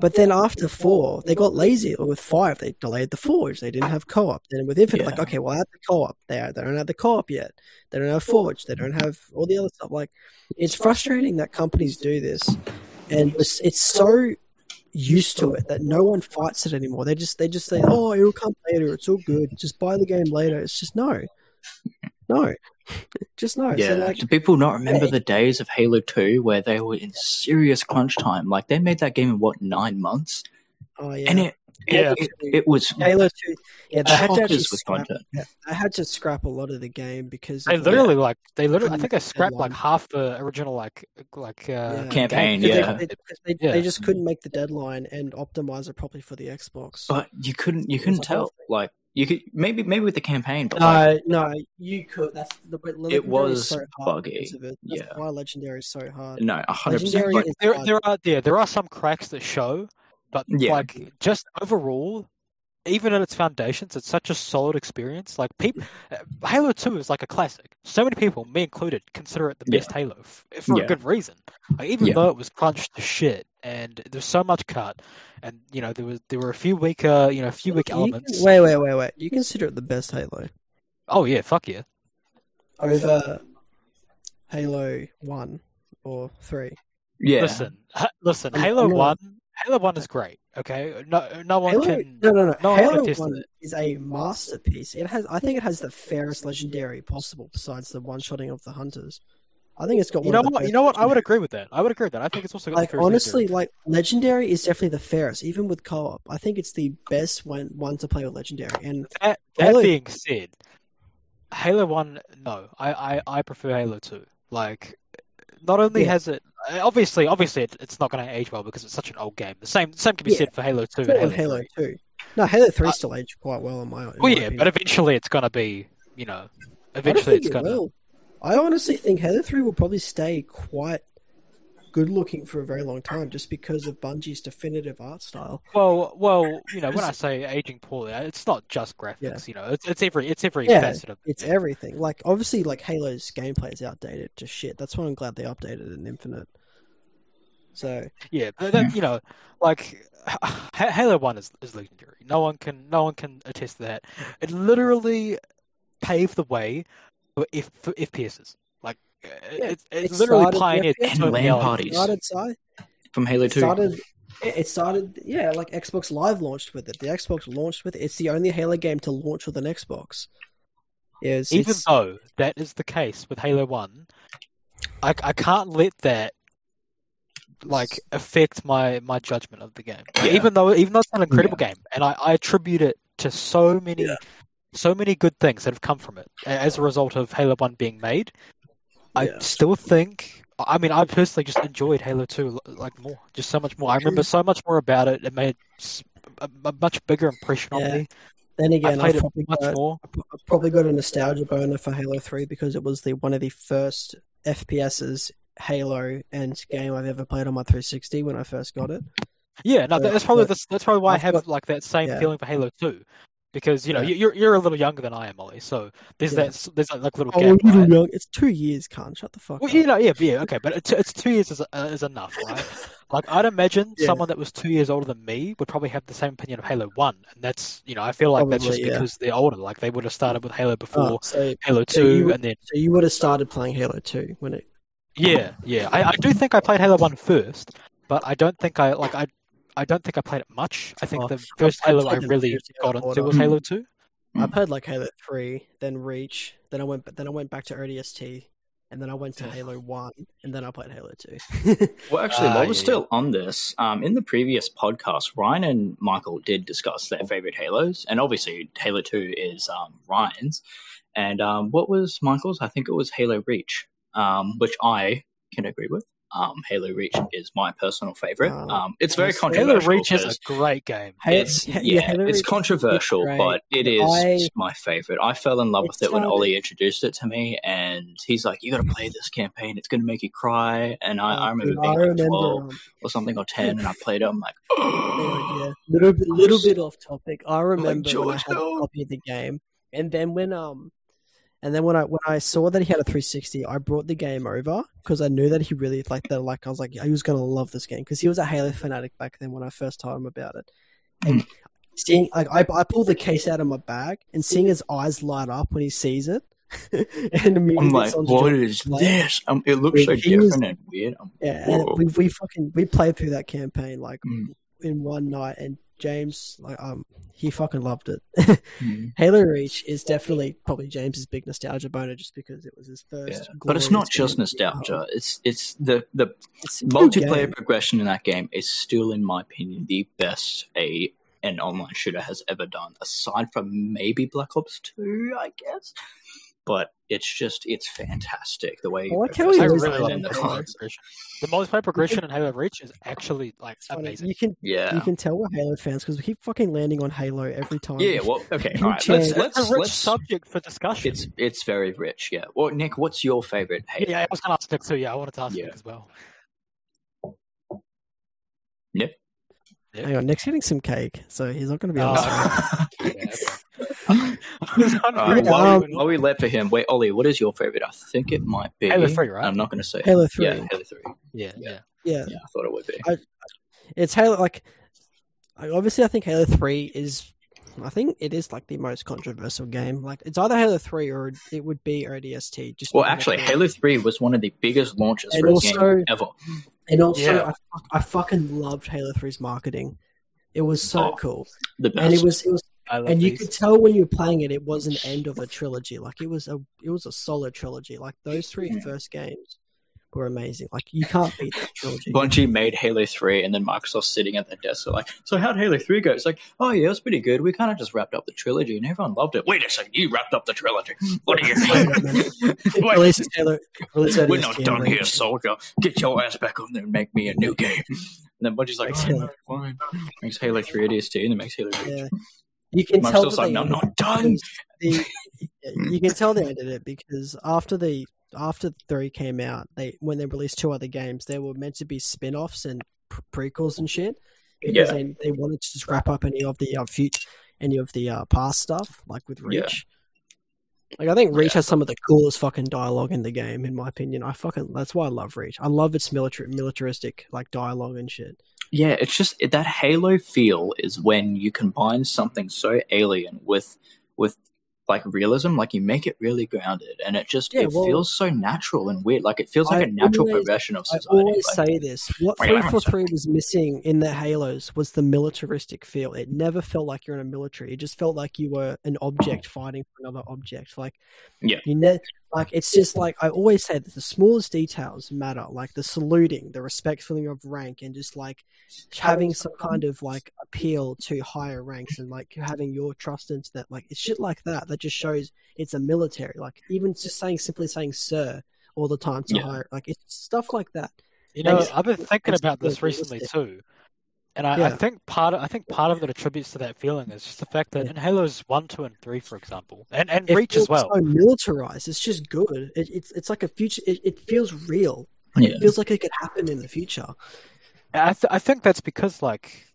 But then after four, they got lazy. Or with five, they delayed the Forge. They didn't have co-op. Then with Infinite, like okay, well, add the co-op. They they don't have the co-op yet. They don't have Forge. They don't have all the other stuff. Like it's frustrating that companies do this, and it's, it's so used to it that no one fights it anymore. They just they just say, "Oh, it'll come later. It's all good. Just buy the game later." It's just no, no, just no. Yeah, So like, do people not remember yeah. the days of Halo Two where they were in serious crunch time? Like they made that game in what nine months, oh yeah, and it Yeah. it, it was Halo Two. Yeah, they had to with scrap, content. they had to scrap a lot of the game because They of the- literally like they literally I think they make the scrapped like half the original like like uh, Yeah. Campaign, They- yeah. They, they, Yeah. they just couldn't make the deadline and optimize it properly for the Xbox. But you couldn't you couldn't tell. Like you could maybe maybe with the campaign, but like, no, no, you could. That's the but It was so buggy. it. That's Yeah. why Legendary is so hard. no, a hundred percent. Legendary Like, is there hard. there are yeah there are some cracks that show, but Yeah. like just overall, even at its foundations, it's such a solid experience. Like people, mm. uh, Halo Two is like a classic. So many people, me included, consider it the Yeah. best Halo f- for Yeah. a good reason. Like, even Yeah. though it was crunched to shit and there's so much cut, and you know there was there were a few weaker you know a few weak You elements. can- wait, wait, wait, wait. You consider it the best Halo Oh yeah, fuck yeah. over Halo One or Three? yeah, Listen, ha- listen. I'm- Halo I'm not- One, Halo One is great. Okay, no, no one Halo, can. no, no, no. no Halo can test One it. is a masterpiece. It has, I think, it has the fairest legendary possible, besides the one-shotting of the hunters. I think it's got. You know of the what? You know what? I would agree with that. I would agree with that. I think it's also got Like honestly, legendary. like legendary is definitely the fairest, even with co-op. I think it's the best one one to play with legendary. And That, that Halo- being said, Halo One, no, I, I, I prefer Halo Two. Like, not only Yeah. has it obviously obviously it, it's not going to age well because it's such an old game. The same same can be Yeah. said for Halo Two so and with Halo, Halo 3. Two. No, Halo Three Uh, still aged quite well in my. In Well, my yeah, opinion. but eventually it's going to be you know eventually it's it going to. I honestly think Halo Three will probably stay quite good looking for a very long time, just because of Bungie's definitive art style. Well, well, you know, when I say aging poorly, it's not just graphics. You know, it's it's every it's every Yeah, facet of It's everything. Like obviously, like Halo's gameplay is outdated to shit. That's why I'm glad they updated it in Infinite. So Yeah, that, you know, like Halo One is, is legendary. No one can no one can attest to that. It literally paved the way for, F, for FPSs. Like uh, it, it, it literally started the pioneered FPS. And LAN parties. started side. from Halo 2. started. It it started. Yeah, like Xbox Live launched with it. The Xbox launched with it. It's the only Halo game to launch with an Xbox. Is Even it's, though that is the case with Halo One, I, I can't let that like affect my my judgment of the game. Like, Yeah. Even though even though it's an incredible game, and I, I attribute it to so many Yeah. So many good things that have come from it as a result of Halo One being made. I Yeah. still think. I mean, I personally just enjoyed Halo Two like more, just so much more. I remember so much more about it. It made a much bigger impression on me. then again, I've it probably much got, more. I've probably got a nostalgia boner for Halo Three because it was the one of the first FPSs Halo and game I've ever played on my 360 when I first got it. Yeah, no, So, that's probably but that's, that's probably why I I've have got- like that same yeah. feeling for Halo Two, because you know Yeah. you- you're you're a little younger than I am, Oli. So there's Yeah. that there's that like little Oh, gap. right? young. It's two years, can't shut the fuck Well, up. you know, yeah, but yeah, okay, but it's, it's two years is, uh, is enough, right? Like I'd imagine Yeah. someone that was two years older than me would probably have the same opinion of Halo One, and that's you know I feel like that's just because they're older. Like they would have started with Halo before Oh, so, Halo so Two, you- and then so you would have started playing Halo Two when it. yeah, yeah. I, I do think I played Halo One first, but I don't think I like I. I don't think I played it much. I think Oh, the first I Halo I really got into was Halo Two. I Mm. played like Halo Three, then Reach, then I went, then I went back to ODST, and then I went to Halo One, and then I played Halo Two. Well, actually, Ah, while we're yeah, still on this, um, in the previous podcast, Ryan and Michael did discuss their favorite Halos, and obviously, Halo Two is um, Ryan's. And um, what was Michael's? I think it was Halo Reach, um, which I can agree with. Um, Halo Reach is my personal favorite. Um, it's very controversial. Halo. Reach is a great game. It's yeah, yeah, it's Reach controversial, but it is I- my favorite. I fell in love with it when started- Oli introduced it to me, and he's like, "You got to play this campaign. It's going to make you cry." And I, I remember being I like remember, twelve um, or something or ten, and I played it. I'm like, Oh, yeah. Little bit, little bit off topic. I remember when I had no. a copy of the game, and then when um, and then when I when I saw that he had a 360, I brought the game over because I knew that he really liked that. Like I was like, he was gonna love this game because he was a Halo fanatic back then when I first told him about it. And seeing like I I pull the case out of my bag and seeing his eyes light up when he sees it, and I'm like, what is onto what George is Blake. this? Um, it looks so He was- different and weird. Um, Yeah, and we we fucking we played through that campaign like Mm. In one night, and James like um he fucking loved it. mm, Halo Reach is definitely probably James's big nostalgia boner, just because it was his yeah. first. But it's not just nostalgia. It's it's the the It's multiplayer progression in that game is still, in my opinion, the best a an online shooter has ever done, aside from maybe Black Ops Two, I guess. But it's just it's fantastic the way I like how progress he I really designed love the the multiplayer progression. The multiplayer progression in Halo Reach is actually like It's amazing. You can Yeah. you can tell we're Halo fans because we keep fucking landing on Halo every time. Yeah, well, okay, You all right. can- Let's let's it's a rich let's. subject for discussion. It's it's very rich. Yeah. Well, Nik, what's your favorite Halo? yeah, I was going to ask Nik too. Yeah, I wanted to ask Yeah. Nik as well. Nik. Hang on, Nik's getting some cake, so he's not going to be Oh, on. the okay. Yeah, okay. I was All wondering right, while, um, we, while we let for him, wait, Oli, what is your favorite? I think it might be Halo 3, right? I'm not going to say. Halo Three. Yeah, Halo Three. yeah, Yeah. yeah. Yeah, Yeah, I thought it would be. I- it's Halo. Like, like, obviously, I think Halo Three is. I think it is like the most controversial game. Like, it's either Halo Three or it would be ODST. Just Well, actually, Halo Three was one of the biggest launches And for a also- game ever. And also, Yeah. I, I fucking loved Halo 3's marketing. It was so Oh, cool, The best. and it was it was, I love and you could tell when you were playing it, it was an end of a trilogy. Like it was a it was a solid trilogy. Like those three Yeah. first games were amazing. Like you can't beat that trilogy. Bungie made Halo 3, and then Microsoft sitting at their desk are like, So, how'd Halo 3 go? It's like, Oh, yeah, it was pretty good. We kind of just wrapped up the trilogy, and everyone loved it. Wait a second, you wrapped up the trilogy. What do you mean? Release release We're not and done here, soldier. Get your ass back on there and make me a new game. And then Bungie's like, "Oh, Halo- fine. Makes Halo 3 ODST, and then makes Halo Reach. Yeah. You can tell Microsoft's that like, No, I'm not done. the, you can tell they ended it because after the after three came out, they when they released two other games, they were meant to be spin-offs and pre- prequels and shit because Yeah. they, they wanted to just wrap up any of the uh, future any of the uh, past stuff like with Yeah. Reach. Like I think Reach Yeah. has some of the coolest fucking dialogue in the game, in my opinion. I fucking that's why I love Reach. I love its military militaristic like dialogue and shit. Yeah, it's just that Halo feel is when you combine something so alien with with like realism, like you make it really grounded, and it just Yeah, it well- feels so natural and weird. Like it feels like I a natural always- progression of society. I always Like, say this. What Wait, wait, 343 was missing in the Halos was the militaristic feel. It never felt like you're in a military. It just felt like you were an object oh. fighting for another object. Like, Yeah. you ne- like it's just like I always say that the smallest details matter. Like the saluting, the respect feeling of rank, and just like having some kind of like appeal to higher ranks and like having your trust into that. Like it's shit like that that just shows it's a military. Like even just saying simply saying sir all the time to Yeah. higher like it's stuff like that. You know, I've been thinking about this recently too, and I, I think part of, I think part of it attributes to that feeling is just the fact that Yeah. in Halos one, two, and three, for example, and and It Reach as feels well. So militarized. It's just good. It, it's it's like a future. It, it feels real. Like, Yeah. It feels like it could happen in the future. I th- I think that's because like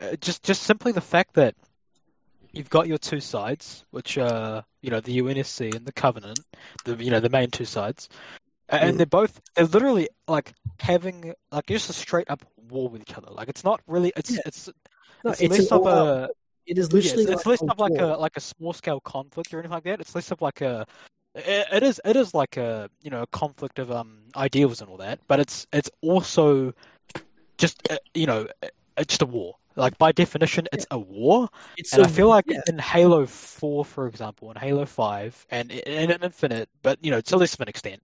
uh, just just simply the fact that you've got your two sides, which are you know the UNSC and the Covenant, the you know the main two sides, A- and Mm. they're both they're literally like having like just a straight up war with each other. Like it's not really it's Yeah. it's No, it's, it's less of a It is yeah, literally it's, it's like less a of like war. a like a small scale conflict or anything like that. It's less of like a it, it is it is like a you know a conflict of um ideals and all that, but it's it's also just uh, you know uh, it's just a war. Like by definition, it's a war, It's and a- I feel like yeah. in Halo Four, for example, and Halo Five, and in in Infinite, but you know to less of an extent,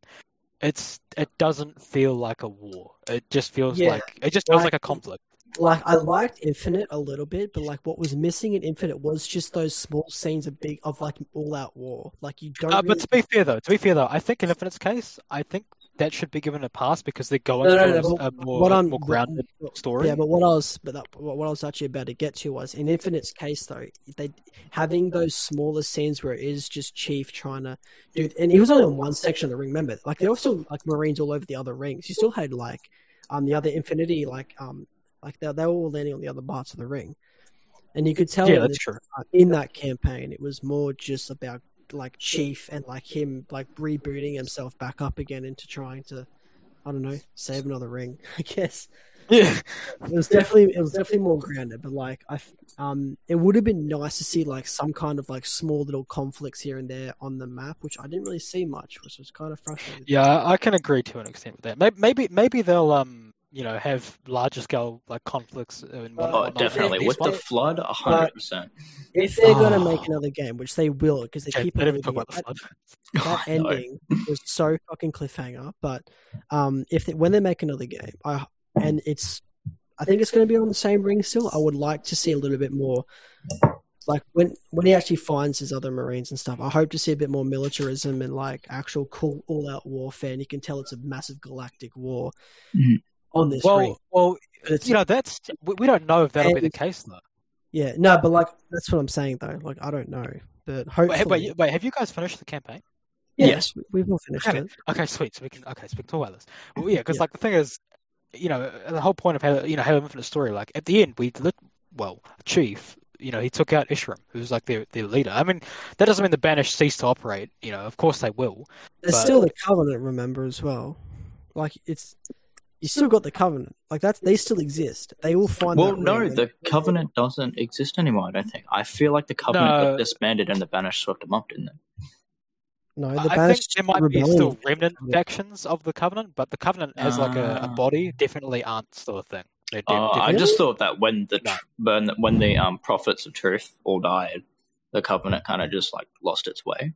it's it doesn't feel like a war. It just feels Yeah, like it just feels like- like a conflict. like I liked Infinite a little bit, but like what was missing in Infinite was just those small scenes of big of like all out war. Like you don't. Uh, really... but to be fair though, to be fair though, I think in Infinite's case, I think that should be given a pass because they're going No, no, no, a more, what I'm more grounded but- story. Yeah, but what I was, but that, what what I was actually about to get to was in Infinite's case though, they having those smaller scenes where it is just Chief trying to do, and he was only on one section of the ring. Remember, like there were still like Marines all over the other rings. You still had like um the other Infinity, like um like they they were all landing on the other parts of the ring, and you could tell yeah, in that's true. uh, in that campaign it was more just about like Chief and like him like rebooting himself back up again into trying to. I don't know, save another ring, I guess Yeah, it was definitely it was definitely more grounded but like I, um it would have been nice to see like some kind of like small little conflicts here and there on the map which i didn't really see much which was kind of frustrating yeah, I can agree to an extent with that. Maybe, maybe, maybe they'll um, you know, have larger scale like conflicts. And Oh, Oh, definitely. these With the flood, a hundred percent. if they're going to Oh. make another game which they will because they Okay, keep don't even talk about the that, flood. that ending was so fucking cliffhanger but um if they, when they make another game i and it's i think it's going to be on the same ring still i would like to see a little bit more like when when he actually finds his other marines and stuff i hope to see a bit more militarism and like actual cool all-out warfare and you can tell it's a massive galactic war Mhm. On this ring Well, well, it's- you know, that's we, we don't know if that'll be the case though. yeah no but like that's what i'm saying though like i don't know but hopefully hey, wait, wait, have you guys finished the campaign? yeah, Yes. we've all finished Okay. it Okay, sweet. So we can okay, so we can talk about this. Well, yeah, because Yeah. like the thing is, you know, the whole point of Halo, you know, Halo Infinite story, like at the end, we lit, well, Chief, you know, he took out Escharum, who's like their their leader. I mean, that doesn't mean the Banished cease to operate. You know, of course they will. There's But- still the covenant, remember as well. Like it's you still got the covenant. Like that's they still exist. They will find. Well, that no, ring. the Covenant doesn't exist anymore. I don't think. I feel like the Covenant No. got disbanded and the Banished swept them up, didn't they? no, I the I think there might be still remnant factions of the Covenant, but the Covenant as like a, a Ah. body definitely aren't still a thing. They're de- Uh, I just thought that when the No. tr- when when the um prophets of truth all died, the Covenant kind of just like lost its way.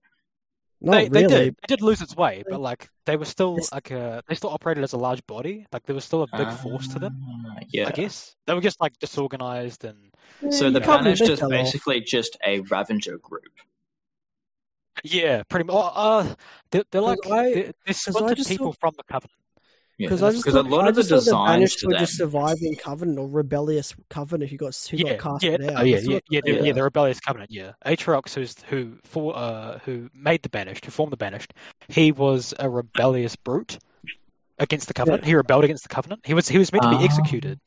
Not they, they did. They did lose its way, but like they were still It's- like uh they still operated as a large body. Like there was still a big force to them. Ah, Yeah. I guess they were just like disorganized and So the you can't Banished is tell off. basically just a Ravenger group. yeah, pretty much. Uh, they're, they're like I- they're, they're splintered people thought- from the Covenant. Yeah, Because I just because thought, a lot I of the just thought designs Banished to were them, just surviving Covenant or rebellious Covenant who got who yeah, got casted yeah, out. oh, yeah, That's yeah, yeah, the, yeah. yeah, the rebellious covenant. Yeah, Atriox, who's who for uh who made the banished, who formed the banished, he was a rebellious brute against the covenant. He rebelled against the covenant. He was he was meant to be Ah. executed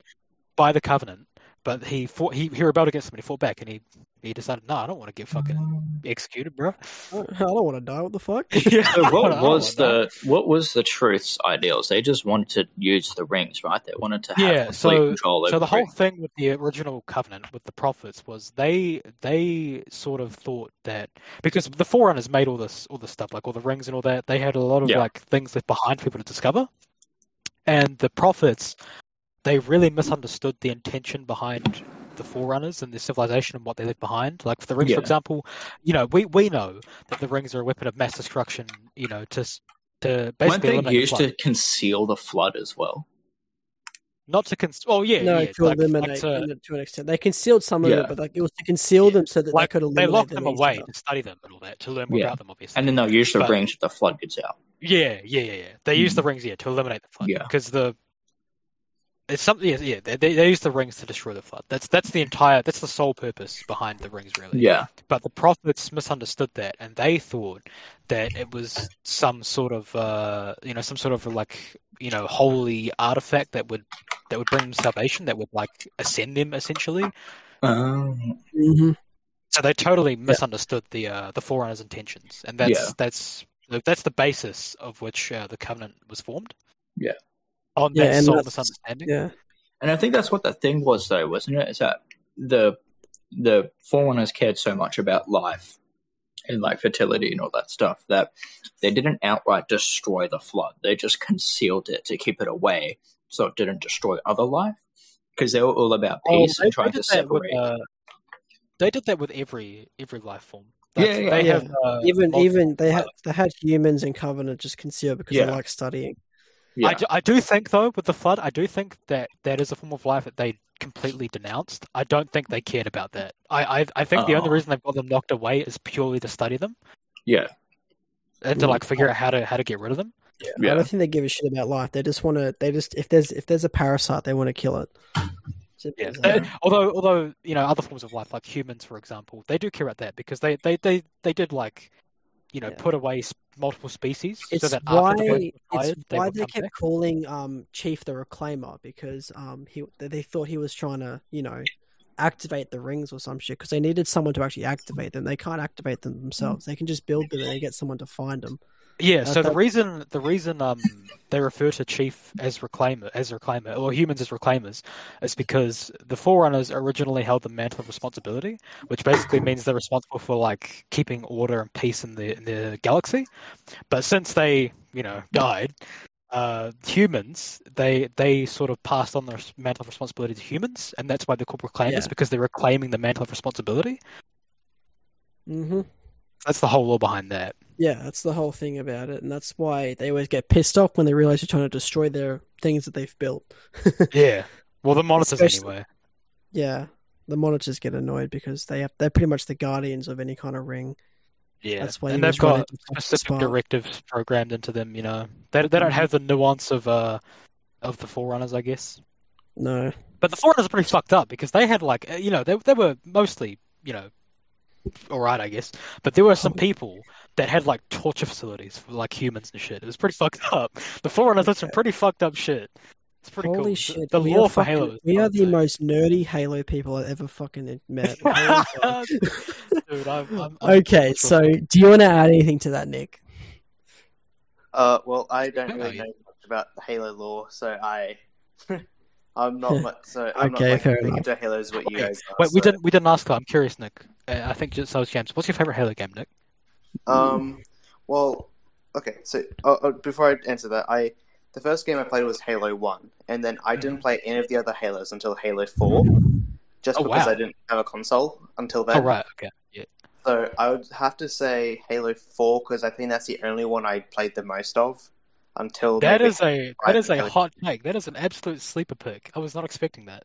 by the covenant, but he fought. He, he rebelled against them. and He fought back, and he he decided, no, I don't want to get fucking um, executed, bro. I don't want to die. What the fuck? yeah, So what was wanna die. the what was the truth's ideals? They just wanted to use the rings, right? They wanted to have Yeah, complete so- control over So the whole rings. thing with the original covenant with the prophets was they they sort of thought that because the forerunners made all this all this stuff like all the rings and all that they had a lot of Yeah. like things left behind for people to discover, and the prophets they really misunderstood the intention behind the forerunners and the civilization and what they left behind. Like for the rings, Yeah. for example, you know we we know that the rings are a weapon of mass destruction. You know to s- to Weren't they eliminate the used to conceal the flood as well? not to cons- oh yeah no, yeah to like- like to- to an extent. They concealed some of Yeah. it, but like it was to conceal them so that like they could they locked them them away to study them and all that to learn more Yeah. about them obviously And then they'll use the But- rings if the flood gets out. yeah yeah yeah yeah they use the Mhm. rings yeah to eliminate the flood Yeah. because the it's something yeah, yeah they, they they use the rings to destroy the flood that's that's the entire that's the sole purpose behind the rings really Yeah. but the prophets misunderstood that and they thought that it was some sort of uh you know some sort of like you know holy artifact that would that would bring them salvation that would like ascend them essentially Um, Mhm. So they totally misunderstood the uh, the Forerunners' intentions, and that's Yeah. that's that's the basis of which uh, the Covenant was formed. Yeah. On Yeah, that and sole that's- misunderstanding. Yeah. and I think that's what the thing was, though, wasn't it? Is that the the forerunners cared so much about life and like fertility and all that stuff that they didn't outright destroy the flood. They just concealed it to keep it away so it didn't destroy other life because they were all about Oh, peace they, and trying to did that with, separate. uh, they did that with every every life form. Yeah, That's- yeah, they yeah. have uh, Even even they had they had humans in Covenant just concealed because Yeah. they like studying. Yeah, I, do, I do think though with the flood, I do think that that is a form of life that they completely denounced. I don't think they cared about that. I I, I think the only Oh. reason they've got them knocked away is purely to study them yeah, and to Mm. like figure out how to how to get rid of them. I yeah. I don't think they give a shit about life. They just want to. They just if there's if there's a parasite, they want to kill it. Simple Yeah. as They- that. although, although you know, other forms of life, like humans, for example, they do care about that because they, they, they, they did like, you know, Yeah. put away multiple species so It's that why after the planet was it's they why they kept back. calling um Chief the Reclaimer because um he they- they thought he was trying to you know activate the rings or some shit because they needed someone to actually activate them. They can't activate them themselves. They can just build them and then get someone to find them. Yeah. I So the reason the reason um they refer to Chief as reclaimer as reclaimer or humans as reclaimers is because the Forerunners originally held the mantle of responsibility, which basically means they're responsible for like keeping order and peace in the in the galaxy. But since they you know died. Uh, humans, they they sort of passed on the mantle of responsibility to humans, and that's why they're called reclaimers Yeah. because they're reclaiming the mantle of responsibility. hmm That's the whole lore behind that. Yeah, that's the whole thing about it, and that's why they always get pissed off when they realize you're trying to destroy their things that they've built. Yeah. Well, the monitors Especially- anyway. yeah, the monitors get annoyed because they have, they're pretty much the guardians of any kind of ring. Yeah, That's why and they've got specific directives programmed into them. You know, they they don't Mhm. have the nuance of uh of the Forerunners, I guess. No, But the Forerunners are pretty fucked up because they had like uh, you know they they were mostly you know all right, I guess. But there were some people that had like torture facilities for like humans and shit. It was pretty fucked up. The Forerunners did some pretty fucked up shit. It's pretty holy cool. The- shit! The, we law are for fucking- Halo. is we are insane. the most nerdy Halo people I've ever fucking met. Dude, I'm, I'm, I'm okay, so do you want to add anything to that, Nik? Uh, well, I don't really know much about the Halo lore, so I, I'm not much. So I'm Okay, not like, fair enough. into Halo as what you Wait, guys are. Wait, we so, didn't we didn't ask that. I'm curious, Nik. Uh, I think just so was James. What's your favorite Halo game, Nik? Um, well, okay. So uh, uh, before I answer that, I the first game I played was Halo One, and then I didn't play any of the other Halos until Halo Four, just Oh, because wow. I didn't have a console until then. Oh right, okay, yeah. So I would have to say Halo Four because I think that's the only one I played the most of until That maybe- is a that is a Halo. hot take. That is an absolute sleeper pick. I was not expecting that.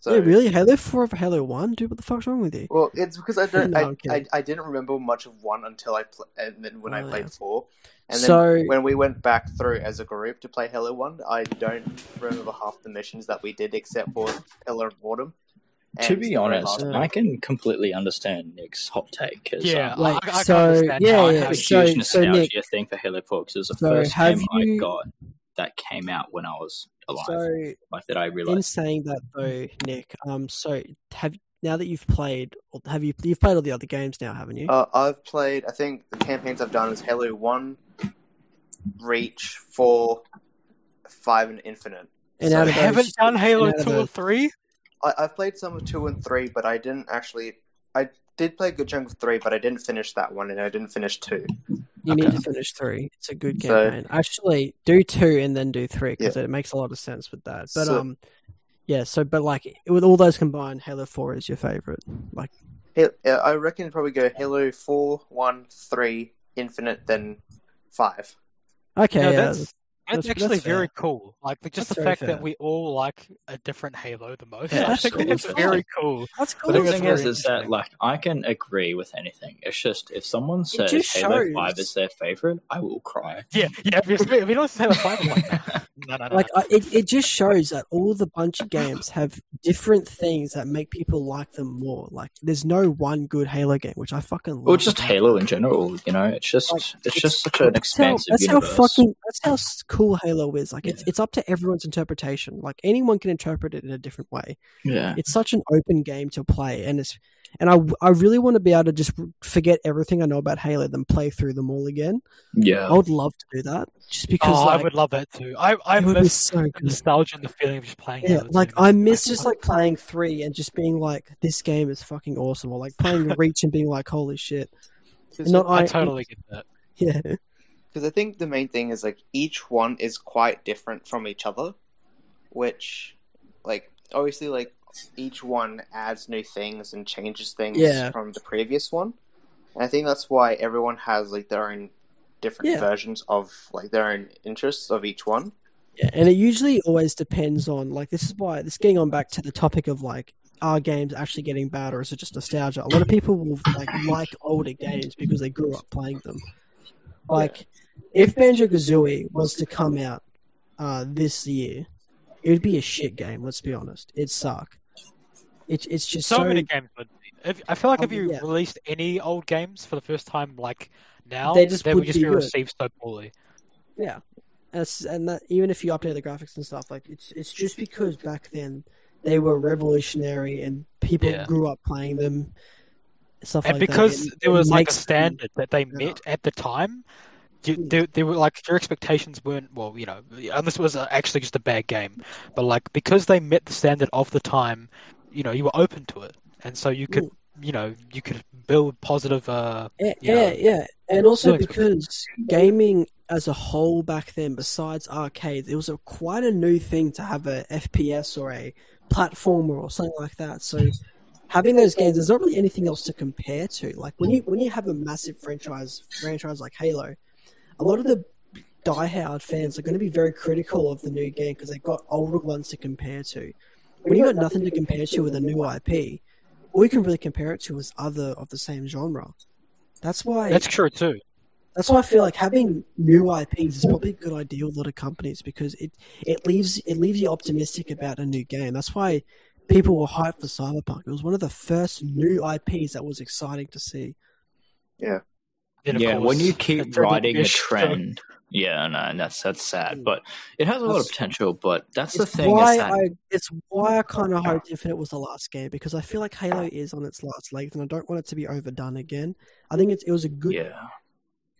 So, yeah, really? Halo 4 over Halo 1? Dude, what the fuck's wrong with you? Well, it's because I don't. No, I, I'm. I I didn't remember much of one until I pl- and then when I Oh, played yeah. four, and then So- when we went back through as a group to play Halo One, I don't remember half the missions that we did except for Pillar of Autumn. To be honest, last I can completely understand Nik's hot take. 'cause, Yeah, Like, I, I so, understand yeah, how, I have a so- huge so nostalgia Nik- thing for Halo 4 because it was the So first game you- I got that came out when I was alive. So, like that I realized. in realized. saying that though, Nik, um, so have now that you've played, have you you've played all the other games now, haven't you? Uh, I've played. I think the campaigns I've done is Halo One, Reach, Four, Five, and Infinite. And so- out of those- haven't done Halo and out of two or three? I, I've played some of two and three, but I didn't actually. I did play a good chunk of three, but I didn't finish that one, and I didn't finish two. You need to finish three. It's a good So- campaign. Actually, do two and then do three because it makes a lot of sense with that. But So- um, yeah. So, but like with all those combined, Halo Four is your favorite. Like, I reckon probably go Halo Four, One, Three, Infinite, then 5. okay, No, yeah, that's that's- that's that's actually fair. very cool. Like the- just That's the fact fair. that we all like a different Halo the most. Yeah, I think absolutely. that's very cool. that's cool. But the thing is, is that like I can agree with anything. It's just if someone says Halo shows- Five is their favorite, I will cry. Yeah, yeah. If you if you don't say the five, I'm like, no, no, no. like I, it, it just shows that all the bunch of games have different things that make people like them more. Like, there's no one good Halo game, which I fucking love. Or just Halo in general, you know. It's just Like, it's, just such an That's how, expansive that's how fucking that's how cool Halo is. Like it's it's up to everyone's interpretation. Like anyone can interpret it in a different way. yeah, It's such an open game to play, and it's and I I really want to be able to just forget everything I know about Halo, then play through them all again. yeah. I would love to do that, just oh, because oh, like, I would love that too. I I it would be miss so the good. nostalgia and the feeling of just playing. Yeah, Halo like 2. I miss just like playing three and just being like, this game is fucking awesome, or like playing Reach and being like, holy shit. Because Not I I- totally get that. Yeah, because I think the main thing is like each one is quite different from each other, which, like, obviously, like each one adds new things and changes things Yeah. from the previous one. And I think that's why everyone has like their own different Yeah. versions of like their own interests of each one. Yeah, and it usually always depends on like this is why this getting on back to the topic of like are games actually getting bad or is it just nostalgia? A lot of people will like like older games because they grew up playing them. Like if Banjo Kazooie was to come out uh, this year, it would be a shit game. Let's be honest, it'd suck. It's it's just so, so, many games would be. If, I feel like if Um, you yeah. released any old games for the first time, like now, They just would wouldn't just be be received so poorly. Yeah, and, and that, even if you update the graphics and stuff, like it's it's just because back then they were revolutionary and people Yeah. grew up playing them, stuff and like because that. It- there it was like a standard that they Yeah. met at the time, you, they, they were like your expectations weren't well, you know, unless it was uh, actually just a bad game, but like because they met the standard of the time, you know, you were open to it, and so you could, you know, you could build positive. Uh, Yeah, yeah, know, yeah, and also feelings with it. because gaming as a whole back then, besides arcades, it was a quite a new thing to have a FPS or a platformer or something like that. So having those games, there's not really anything else to compare to. Like when you when you have a massive franchise franchise like Halo, a lot of the diehard fans are going to be very critical of the new game because they've got older ones to compare to. When you've got nothing to compare to with a new IP, all you can really compare it to is other of the same genre. That's why that's true too. that's why I feel like having new IPs is probably a good idea with a lot of companies because it, it leaves it leaves you optimistic about a new game. That's why people were hyped for Cyberpunk. It was one of the first new IPs that was exciting to see. Then, of yeah, course, when you keep riding a dish trend, yeah, no, and that's that's sad, Mm. but it has a lot of potential. But that's the thing. why that, I it's why I kind of hoped Infinite was the last game because I feel like Halo is on its last legs and I don't want it to be overdone again. I think it's, it was a good yeah,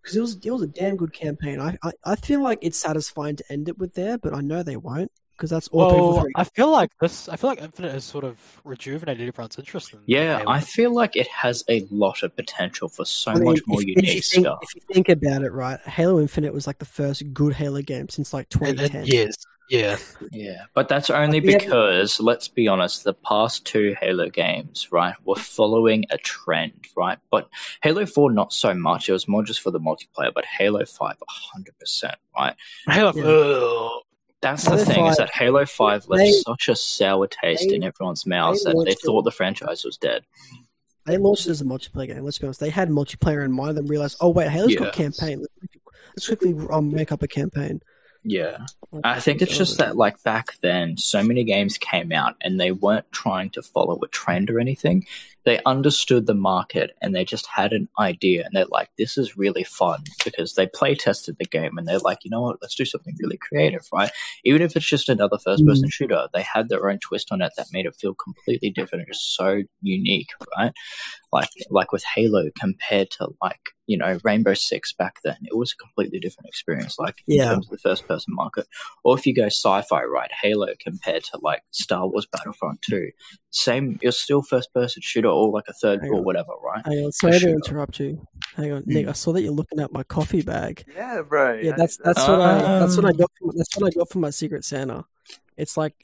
because it was it was a damn good campaign. I, I I feel like it's satisfying to end it with there, but I know they won't because that's all Well, three. I feel like this. I feel like Infinite has sort of rejuvenated everyone's interest in. yeah, I feel like it has a lot of potential for so I mean, much more if, if unique you think, stuff. If you think about it, right, Halo Infinite was like the first good Halo game since like And- and 2010. yes, Yeah. Yeah, but that's only We have- because, let's be honest, the past two Halo games, right, were following a trend, right? But Halo 4, not so much. It was more just for the multiplayer, but Halo 5, 100%, right? Halo. Yeah. That's Halo the thing, is that Halo 5 left they- such a sour taste they- in everyone's mouths they that they launched it- thought the franchise was dead. They launched it as a multiplayer game. Let's be honest. They had multiplayer in mind, then realized, oh wait, Halo's got Yeah. campaign. Let's, let's quickly um, make up a campaign. Yeah. I think it's just that, like, back then, so many games came out and they weren't trying to follow a trend or anything. They understood the market and they just had an idea and they're like, this is really fun because they play tested the game and they're like, you know what, let's do something really creative, right? Even if it's just another first mm. person shooter, they had their own twist on it that made it feel completely different and just so unique, right? Like, like with Halo compared to, like, you know, Rainbow Six back then, it was a completely different experience, like, in Yeah. terms of the first person market. Or if you go sci-fi, right, Halo compared to like Star Wars Battlefront 2, same, you're still first person shooter or like a third Hang or on. whatever, right? Hang on, sorry to interrupt you. Hang on, Nik. I saw that you're looking at my coffee bag. Yeah, bro. Yeah, that's that's what I that's what I Um. got. From, that's what I got from my Secret Santa. It's like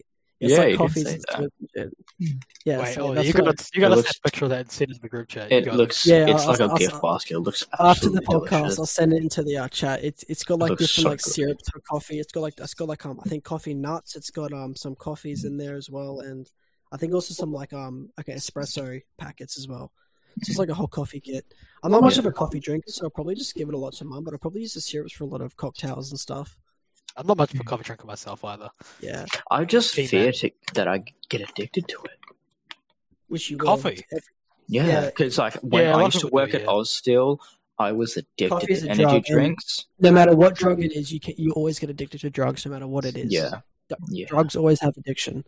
it's Yeah, like you did coffees say and that. sweets and shit. Yeah, Wait, so oh, that's you gotta you gotta It looks- send a picture of that and send it to the group chat. It You got looks, Yeah, it's I'll- like a I'll- gift I'll- basket. It looks after the absolutely podcast, delicious. I'll send it into the uh, chat. It's it's got like looks different so like good. syrups for coffee. It's got like it's got like um I think coffee nuts. It's got um some coffees in there as well, and I think also some like um okay espresso packets as well. So it's like a whole coffee kit. I'm not much of a coffee drinker, so I'll probably just give it a lot to mum. But I'll probably use the syrups for a lot of cocktails and stuff. I'm not much of a coffee drinker myself either. Yeah, I just Hey, fear to, that I get addicted to it. which you. Coffee? Yeah, Yeah. because like when Yeah, a I lot used to work do, at yeah. Oz still, I was addicted Coffee to energy drug, drinks. No matter what drug it is, you can you always get addicted to drugs, no matter what it is. Yeah, Dr- yeah. drugs always have addiction.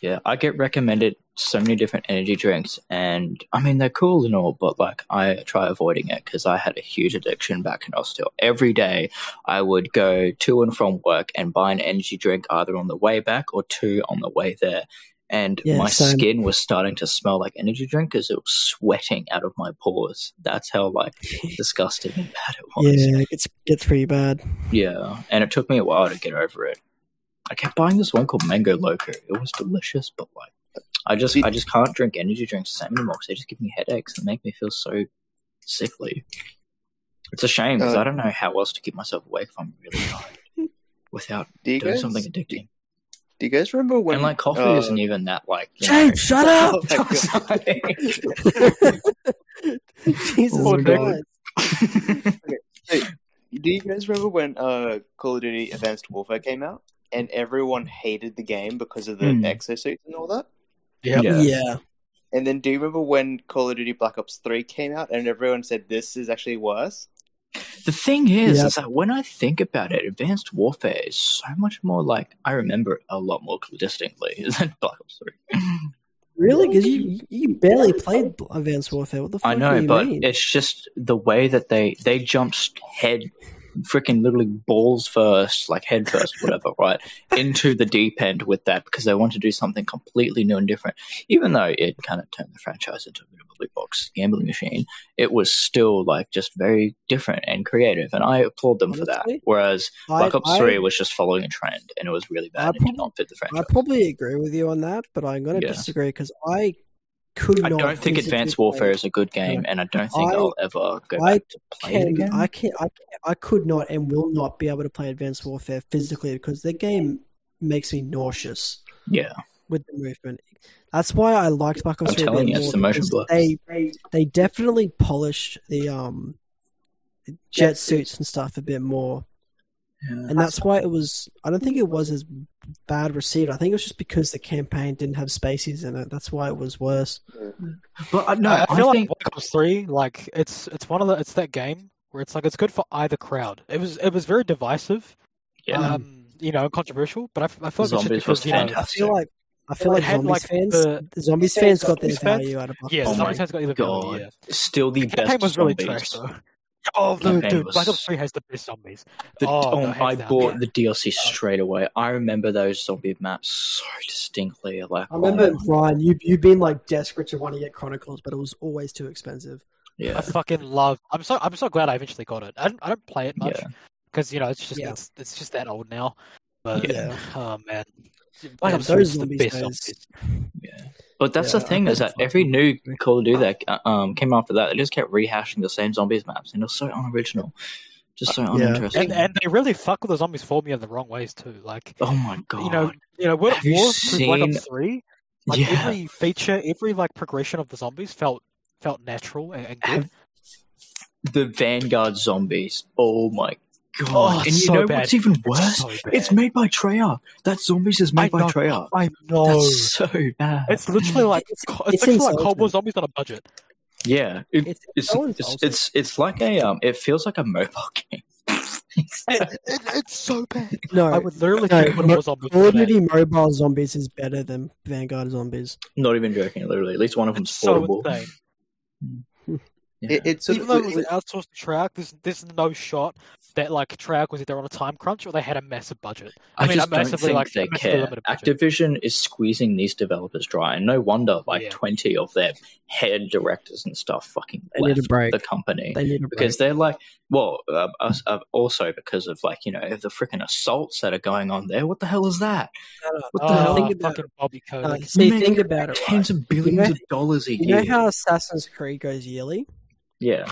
Yeah, I get recommended so many different energy drinks, and I mean they're cool and all, but like I try avoiding it because I had a huge addiction back in Austin. Every day, I would go to and from work and buy an energy drink either on the way back or two on the way there, and Yeah, my same. skin was starting to smell like energy drink because it was sweating out of my pores. That's how like disgusting and bad it was. Yeah, it gets gets pretty bad. Yeah, and it took me a while to get over it. I kept buying this one called Mango Loco. It was delicious, but like, I just I just can't drink energy drinks the same anymore because they just give me headaches and make me feel so sickly. It's a shame because Uh, I don't know how else to keep myself awake if I'm really tired without Do doing guys something addicting. do you guys remember when and like coffee uh, isn't even that like. You James, shut up! Oh my God. Jesus Oh, Christ! Do you guys remember when uh, Call of Duty Advanced Warfare came out and everyone hated the game because of the Hmm. exosuits and all that? Yeah. Yeah. Yeah. And then do you remember when Call of Duty Black Ops 3 came out and everyone said this is actually worse? The thing is, Yep. is that when I think about it, Advanced Warfare is so much more like I remember it a lot more distinctly than Black Ops Three. Really? Because you you barely played Advanced Warfare. What the fuck I do know, you but mean? it's just the way that they they jumped head, freaking literally balls first, like head first, whatever, right, into the deep end with that because they want to do something completely new and different. Even though it kind of turned the franchise into a bit of a big box gambling machine, it was still like just very different and creative, and I applaud them for that. Whereas I- Black Ops I- Three was just following a trend, and it was really bad I and did probably- not fit the I probably agree with you on that, but I'm going to Yeah. disagree because I could I not. don't think physically Advanced play- Warfare is a good game, and I don't think I- I, will ever go I back to play it Can, again. I can I, I could not and will not be able to play Advanced Warfare physically because the game makes me nauseous yeah, with the movement. That's why I liked Black Ops I'm telling you, it's the motion blur. They, they they definitely polished the um jet suits and stuff a bit more, and that's why it was. I don't think it was as bad received. I think it was just because the campaign didn't have spaces in it. That's why it was worse. But uh, no, I, I I, feel think like Black Ops Three, like it's it's one of the it's that game where it's like it's good for either crowd. It was it was very divisive, yeah, um, you know, controversial. But I feel like Zombies it's just because was you know, I feel like I feel like zombies like, fans, the- the zombies fans got their value out of Black yeah, Oh Zombies has got either God, value, yeah. still the The campaign best was really zombies. trash though. Oh, dude, Campaign dude, was- Black Ops Three has the best zombies. The, Oh, oh, no, I bought yeah. the DLC straight away. I remember those zombie maps so distinctly. Like, I remember oh, Ryan, you you've been like desperate to want to get Chronicles, but it was always too expensive. Yeah. I fucking love. I'm so I'm so glad I eventually got it. I don't I don't play it much yeah. because you know it's just Yeah. it's it's just that old now. But Yeah. oh man, Black Ops those 3 is the zombies best zombies. Yeah. But that's Yeah, the thing is that every new Call of Duty that uh, um, came after that, they just kept rehashing the same zombies maps, and it was so unoriginal, just so Yeah. uninteresting. And and they really fuck with the zombies formula in the wrong ways too. Like oh my god! you know, you know, World Have War through Black seen- Ops Three, like yeah. every feature, every like progression of the zombies felt felt natural and, and good. Have- the Vanguard zombies. Oh my god! Oh, and you so know bad. what's even It's worse? so It's made by Treyarch. That zombies is I made by know. Treyarch. I know. That's so bad. It's literally like It's- it's, it's literally like insulting. Cold War zombies on a budget. yeah, it- It's, it's so it's, it's it's like a um. It feels like a mobile game. It, it, it's so bad. no, I would literally no, kill World of Mo- War zombies. Call of. Duty Mobile Zombies is better than Vanguard Zombies. Not even joking. Literally, at least one of them's It's portable. insane. Yeah. It, it's sort Even of, though it it- an outsourced track, there's there's no shot that like Treyarch was either on a time crunch or they had a massive budget. I, I mean, just a don't massively, think like, they care. budget. Activision is squeezing these developers dry, and no wonder like Yeah. twenty of their head directors and stuff fucking They need a left break. the company They need a because they're like, well, uh, us- uh, also because of like you know the freaking assaults that are going on there. What the hell is that? What the oh, hell? Think about fucking Bobby Uh, see, think about it. Right? Tens of billions know- of dollars a You year. You know how Assassin's Creed goes yearly? Yeah,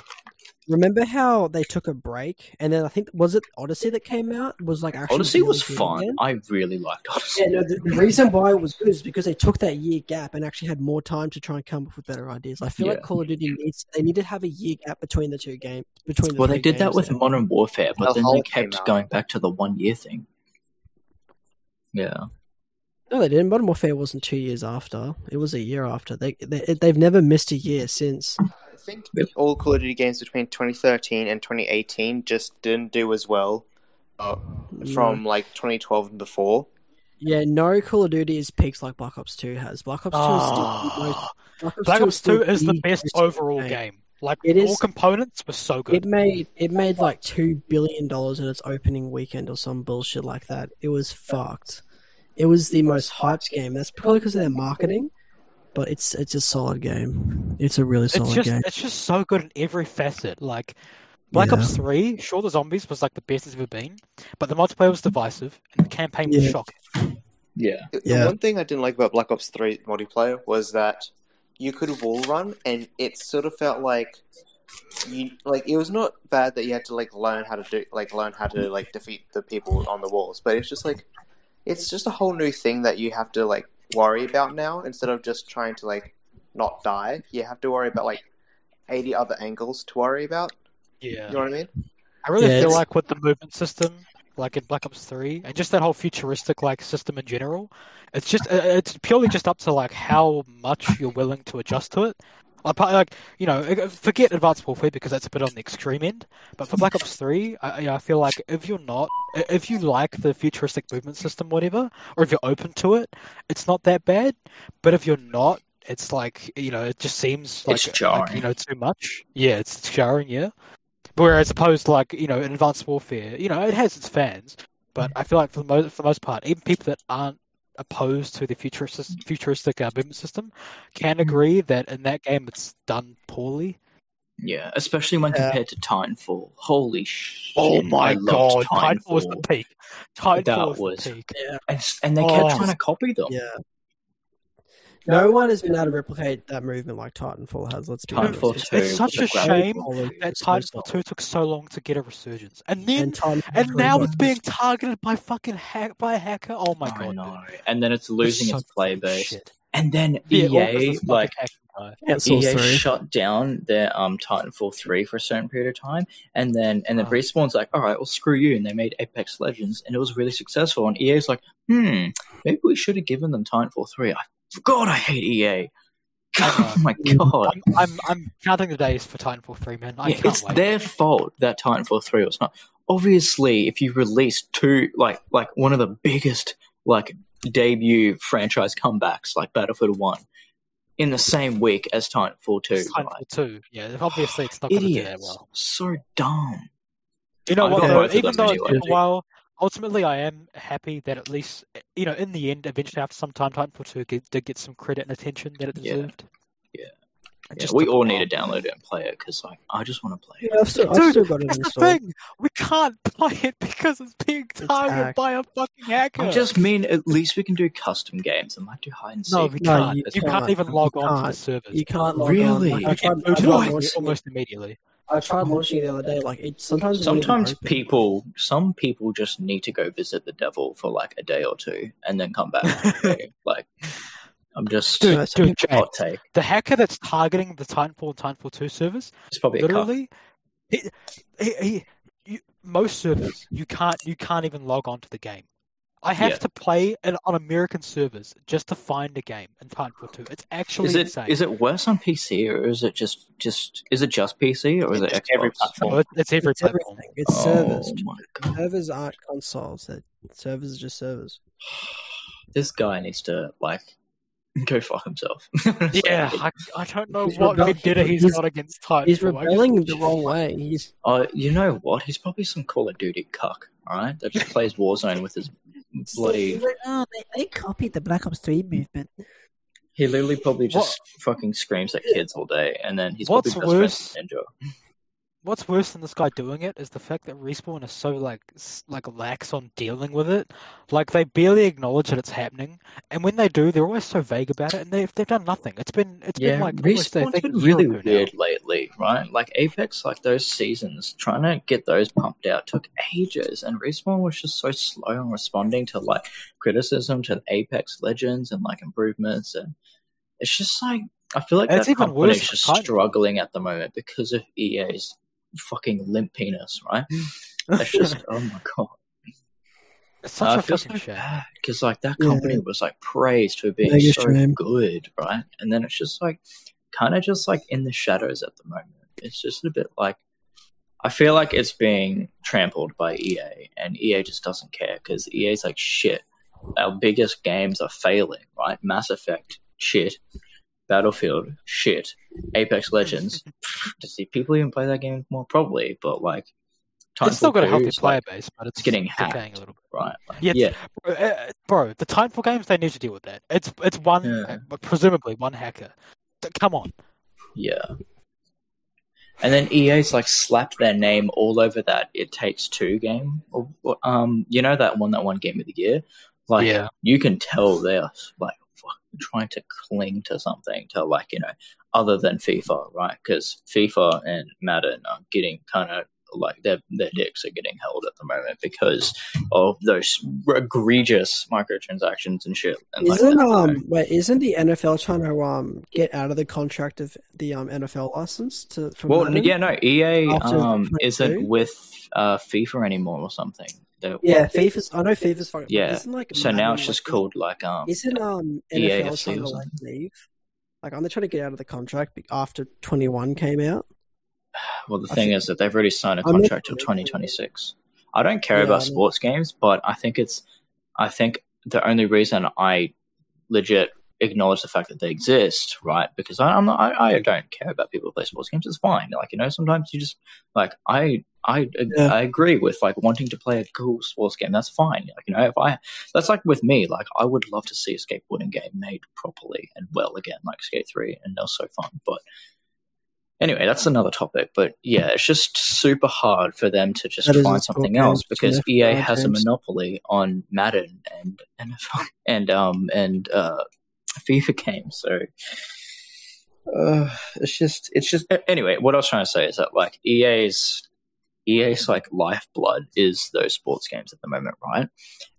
Remember how they took a break, and then I think was it Odyssey that came out was like actually Odyssey was really good fun. again? I really liked Odyssey. Yeah, no, the, the reason why it was good is because they took that year gap and actually had more time to try and come up with better ideas. I feel Yeah. like Call of Duty needs they need to have a year gap between the two games. Between the Well, they did that with now. Modern Warfare, but then they kept going back to the one year thing. Yeah. No, they didn't. Modern Warfare wasn't two years after; it was a year after. They, they they've never missed a year since. I think all Call of Duty games between 2013 and 2018 just didn't do as well uh, from like 2012 and before. Yeah, no Call of Duty is peaks like Black Ops Two has. Black Ops Two is still the. Oh, Black Ops, Black 2 Ops still 2 is the best overall game. game. Like It all is- components were so good. It made it made like two billion dollars in its opening weekend or some bullshit like that. It was fucked. It was the most hyped game. That's probably because of their marketing, but it's it's a solid game. It's a really it's solid just game. it's just so good in every facet. Like Black Yeah. Ops 3, sure the zombies was like the best it's ever been, but the multiplayer was divisive and the campaign was Yeah. shocking. Yeah. The Yeah. one thing I didn't like about Black Ops 3 multiplayer was that you could wall run, and it sort of felt like you like it was not bad that you had to like learn how to do like learn how to like defeat the people on the walls, but it's just like it's just a whole new thing that you have to like worry about now instead of just trying to like not die. You have to worry about like eighty other angles to worry about. Yeah. You know what I mean? I really Yeah, feel it's- like with the movement system, like in Black Ops 3, and just that whole futuristic like system in general, it's just uh, it's purely just up to like how much you're willing to adjust to it. Like, like you know, forget Advanced Warfare because that's a bit on the extreme end. But for Black Ops 3, I, you know, I feel like if you're not, if you like the futuristic movement system, whatever, or if you're open to it, it's not that bad. But if you're not, it's like you know, it just seems like, It's like, you know too much. Yeah, it's, it's jarring. Yeah. Whereas opposed to like you know in Advanced Warfare, you know it has its fans, but mm. I feel like for the most for the most part, even people that aren't opposed to the futuristic futuristic uh, movement system can agree that in that game it's done poorly. Yeah. Especially when Yeah. compared to Titanfall. Holy shit. Oh my I god, loved Titanfall was the peak. Titanfall That was, was- the peak. And, and they kept Oh. trying to copy them. Yeah. No one has been able to replicate that movement like Titanfall has. Let's be Titanfall honest. 2. It's such a shame Quality that is so Titanfall two took so long to get a resurgence, and then And, and now it's being targeted by fucking hack by a hacker. Oh my I god, know. And then it's losing so its play base. shit. And then Yeah, EA, of like, fucking hacking guy. Cancel EA 3. shut down their um Titanfall three for a certain period of time, and then and then Oh. Respawn's like, all right, well screw you, and they made Apex Legends, and it was really successful. And EA's like, hmm, maybe we should have given them Titanfall three. I God, I hate EA. Oh my god, I'm, I'm I'm counting the days for Titanfall three, man. I yeah, can't it's wait. their fault that Titanfall three was not. Obviously, if you release two, like like one of the biggest like debut franchise comebacks, like Battlefield one, in the same week as Titanfall two, It's like, Titanfall two. Yeah, obviously it's not going to do that idiots, well. so dumb. You know I've what? got though? both Even though anyway. it took a while, ultimately I am happy that at least you know in the end, eventually after some time, Titanfall two did get some credit and attention that it deserved. It Yeah, we all need to download it and play it because like I just want to play it. Yeah, I've still, I've Dude, still got it That's the thing. We can't play it because it's being It's targeted hacked. by a fucking hacker. I just mean at least we can do custom games and like do hide and seek. no, we can't. you you, can't, can't. even You log on to the can't. servers. You can't log Really? on. Like, I You tried, get I tried off it. almost immediately. I tried launching it the other day. Like it sometimes it won't even Sometimes open. people, some people just need to go visit the devil for like a day or two and then come back. Like, I'm just Dude, No, dude, James, hot take. the hacker that's targeting the Titanfall and Titanfall 2 servers, It's probably a literally, he, he, he, you, most servers you can't you can't even log on to the game. I have Yeah. to play it on American servers just to find a game in Titanfall 2. It's actually Is it insane. is it worse on PC or is it just just is it just PC or is it It's Xbox? every platform. Oh, it's every It's platform. everything. It's Oh servers. Servers aren't consoles. That servers are just servers. This guy needs to like go fuck himself. Yeah, I, I don't know He's what rebel- vendetta he's he's- got against Titanfall. He's I just- rebelling the wrong way. He's Uh, you know what? He's probably some Call of Duty cuck, alright? That just plays Warzone with his bloody. oh, they, they copied the Black Ops Three movement. He literally probably just fucking screams at kids all day, and then he's What's probably worse- best friends with Ninja. What's worse than this guy doing it is the fact that respawn is so like like lax on dealing with it. Like they barely acknowledge that it's happening, and when they do, they're always so vague about it, and they've they've done nothing. It's been it's Yeah, been like Respawn's been really ago now. weird lately, right? Like Apex, like those seasons, trying to get those pumped out took ages, and Respawn was just so slow on responding to like criticism to Apex Legends and like improvements, and it's just like I feel like It's that even company's worse just struggling at the moment because of EA's fucking limp penis, right? It's just oh my god. It's such Uh, a I feel fucking so shame. bad because like that Yeah. company was like praised for being Mega so shame. good, right? And then it's just like kind of just like in the shadows at the moment. It's just a bit like I feel like it's being trampled by EA, and EA just doesn't care because EA's like shit. Our biggest games are failing, right? Mass Effect, shit. Battlefield, shit. Apex Legends, does the people even play that game more? Probably, but like, It's still got a Titanfall healthy player like, base, but it's, it's getting hacked. a little bit. right? Like, Yeah, yeah, Bro, uh, bro, the Titanfall games they need to deal with that. It's it's one, Yeah. uh, presumably one hacker. Come on, Yeah. And then EA's like slapped their name all over that It Takes Two game. Or, or, Um, you know that one that won Game of the Year. Like, Yeah. you can tell they're like fucking trying to cling to something to like you know other than FIFA, right? Because FIFA and Madden are getting kind of like their their dicks are getting held at the moment because of those egregious microtransactions and shit. And Isn't that, um wait? Isn't the NFL trying to um get out of the contract of the um NFL license to? Well, Madden? yeah, no, EA um, 22? isn't with uh, FIFA anymore or something. They're- yeah. FIFA's. I know FIFA's fucking. Yeah, Isn't like So now it's just like, called like um. Isn't um NFL trying to like leave? Like, aren't they trying to get out of the contract after Twenty One came out? Well, the I thing think- is that they've already signed a contract till 2026. I don't care Yeah, about sports games, but I think it's. I think the only reason I legit acknowledge the fact that they exist, right? Because I, I'm not. I, I don't care about people who play sports games. It's fine. Like you know, sometimes you just like I. I Yeah. I agree with like wanting to play a cool sports game. That's fine. Like you know, if I that's like with me. Like I would love to see a skateboarding game made properly and well again, like Skate Three, and they're so fun. But Anyway, that's another topic, but yeah, it's just super hard for them to just That find something else because EA has a monopoly on Madden and NFL and um and uh FIFA games. So uh, it's just it's just anyway. What I was trying to say is that like EA's EA's like lifeblood is those sports games at the moment, right?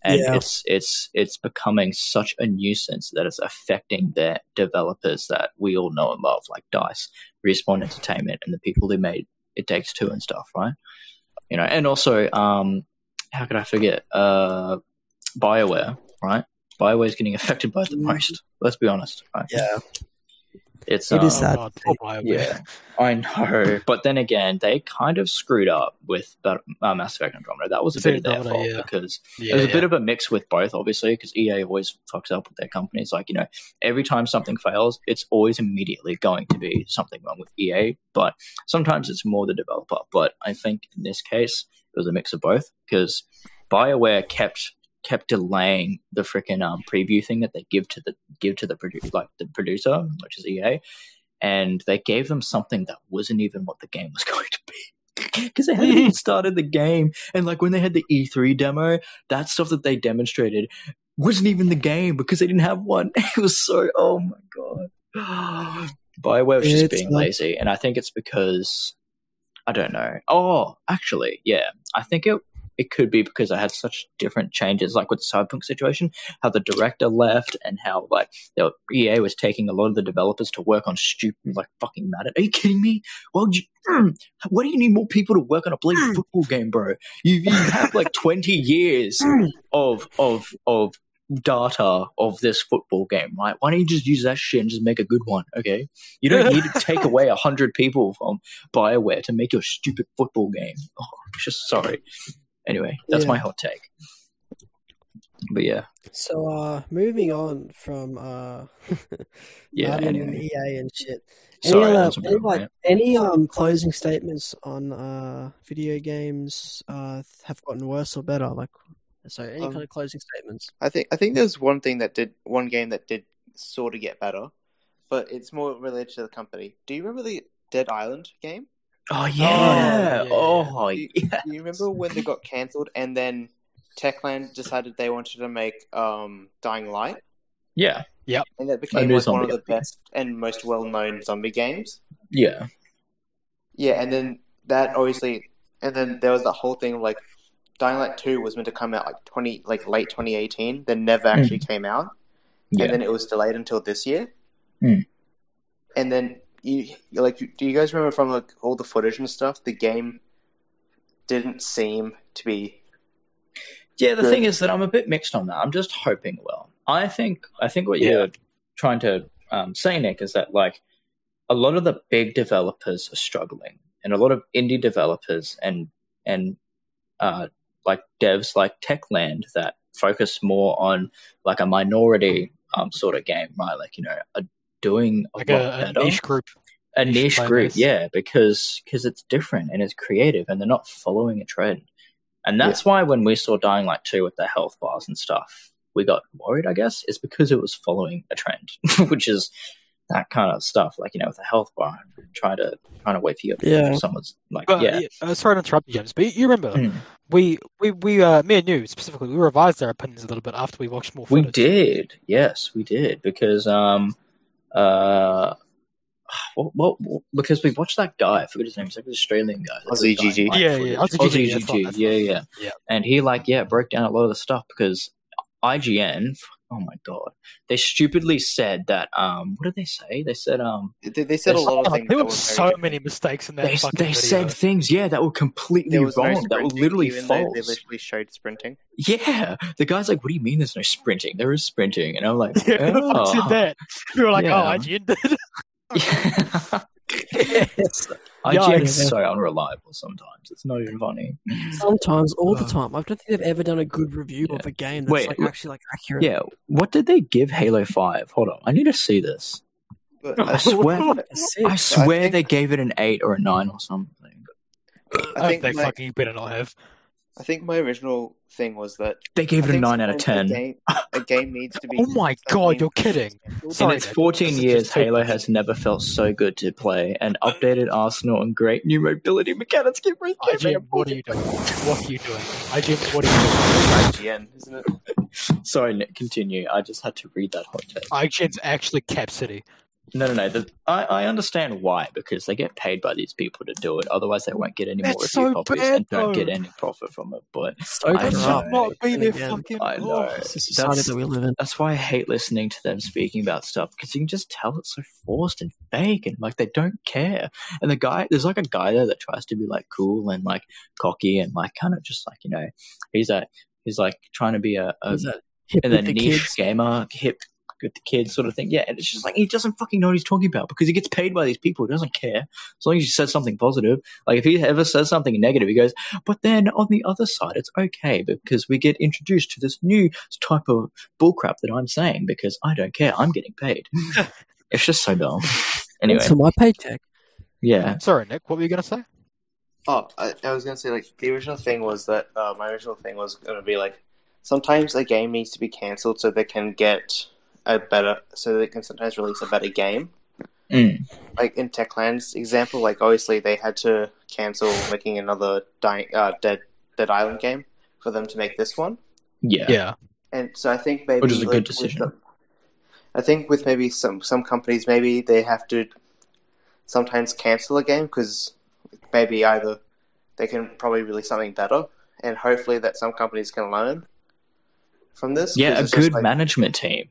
And Yeah. it's it's it's becoming such a nuisance that it's affecting their developers that we all know and love, like Dice, Respawn Entertainment, and the people who made It Takes Two and stuff, right? You know, and also um, how could I forget? Uh, Bioware, right? Bioware's getting affected by it the Mhm. most. Let's be honest, right? Yeah. It's It um, is sad. God, poor yeah, I know. But then again, they kind of screwed up with Bat- uh, Mass Effect Andromeda. That was a bit of their fault yeah. because yeah, it was a yeah. bit of a mix with both, obviously, because EA always fucks up with their companies. Like, you know, every time something fails, it's always immediately going to be something wrong with EA. But sometimes it's more the developer. But I think in this case, it was a mix of both because BioWare kept kept delaying the freaking um, preview thing that they give to the give to the produ- like the producer, which is EA. and they gave them something that wasn't even what the game was going to be. Because they hadn't even started the game, and like when they had the E3 demo, that stuff that they demonstrated wasn't even the game because they didn't have one. It was so oh my god. Bioware was just It's being like- lazy, and I think it's because I don't know. Oh, actually, yeah, I think it it could be because I had such different changes, like with the Cyberpunk situation, how the director left, and how like the EA was taking a lot of the developers to work on stupid, like fucking Madden. Are you kidding me? Well, you, mm, why do you need more people to work on a bloody football game, bro? You you have like twenty years of of of data of this football game, right? Why don't you just use that shit and just make a good one? Okay, you don't need to take away a hundred people from Bioware to make your stupid football game. Oh, just sorry. Anyway, that's Yeah. my hot take. But yeah, So, uh, moving on from uh, yeah. Madden and EA and shit. sorry, any, uh, that's a bit any, of a like, rant. any um closing statements on uh video games uh have gotten worse or better? Like, so any Um, kind of closing statements? I think I think there's one thing that did one game that did sort of get better, but it's more related to the company. Do you remember the Dead Island game? Oh yeah, yeah, yeah. oh Do you, yeah. do you remember when they got cancelled and then Techland decided they wanted to make um, Dying Light, Yeah, Yep. and that became like one of the best and most well-known zombie games. yeah, Yeah, and then that obviously, and then there was the whole thing of like Dying Light Two was meant to come out like twenty, like late 2018, then never actually came out, yeah. and then it was delayed until this year. Hmm. And then you like, do you guys remember from like all the footage and stuff? The game didn't seem to be. Yeah, the Good. thing is that I'm a bit mixed on that. I'm just hoping well. I think I think what you're trying to um, say, Nik, is that like a lot of the big developers are struggling, and a lot of indie developers and and uh, like devs like Techland that focus more on like a minority um, sort of game, right? Like you know, are doing a Like lot a, a niche group. a niche niche group, base. yeah, because because it's different and it's creative and they're not following a trend. And that's why when we saw Dying Light 2 with the health bars and stuff, we got worried, I guess, is because it was following a trend, which is that kind of stuff, like, you know, with the health bar, try to trying to wait for you. Yeah. Someone's like, But, yeah. yeah, uh, sorry to interrupt you, James, but you remember Mm. we we we uh, me and you specifically we revised our opinions a little bit after we watched more We did, yes, we did, because um, uh, well, well, well, because we watched that guy. I forget his name. He's like an Australian guy. that Aussie does Dying GG. Yeah, yeah, Aussie Aussie GG, that's GG, right, that's yeah, yeah, Yeah. And he like yeah broke down a lot of the stuff because IGN. Oh my god, they stupidly said that. Um, what did they say? They said um, They, they said a lot of Oh, things. there were were so very many mistakes in that they fucking they video. said things yeah that were completely There was no wrong. that were literally false. They literally showed sprinting. Yeah, the guy's like, "What do you mean? There's no sprinting? There is sprinting." And I'm like, Yeah, who the fuck "Oh." said that? We were like, Yeah. oh, IGN did. Yeah. Yes. IGN is Yeah. so unreliable sometimes. It's not even funny. Sometimes, all the Uh, time. I don't think they've ever done a good review Yeah. of a game that's Wait, like actually like accurate. Yeah, what did they give Halo Five? Hold on, I need to see this. But I I, swear, I swear think- they gave it an eight or a nine or something. I, I think they my, fucking better not have. I think my original thing was that They gave I it a nine out of ten. A game, a game needs to be. Oh my god, you're kidding. In its 14 years, Halo has never felt so good to play. An updated Arsenal and great new mobility mechanics give me IGN, what are you doing? What are you doing? IGN, what are you doing? IGN, isn't it? Sorry, Nik, continue. I just had to read that hot take. IGN's actually Cap City. No, no, no. The, I, I understand why, because they get paid by these people to do it. Otherwise, they won't get any more That's review so copies bad, and don't get any profit from it. But So I know. should not be And their again, fucking. I know. It's the society That's- that we live in. that's why I hate listening to them speaking about stuff because you can just tell it's so forced and fake and like they don't care. And the guy, there's like a guy there that tries to be like cool and like cocky and like kind of just like you know, he's a he's like trying to be a, a Is hip and then the niche kids? gamer, hip with the kids sort of thing. Yeah, and it's just like he doesn't fucking know what he's talking about because he gets paid by these people. He doesn't care as long as he says something positive. Like if he ever says something negative, he goes, "But then on the other side, it's okay because we get introduced to this new type of bullcrap that I'm saying because I don't care. I'm getting paid." it's just so dumb. Anyway, Thanks for my paycheck. yeah, Sorry, Nik, what were you going to say? Oh, I, I was gonna say like the original thing was that uh, my original thing was gonna be like sometimes a game needs to be cancelled so they can get a better so they can sometimes release a better game. Mm. like in Techland's example, like obviously they had to cancel making another dying, uh, Dead Dead Island game for them to make this one. Yeah. Yeah. And so I think maybe Which is a like, good decision. the- I think with maybe some some companies, maybe they have to sometimes cancel a game because maybe either they can probably release something better, and hopefully that some companies can learn from this. Yeah, a good like- management team.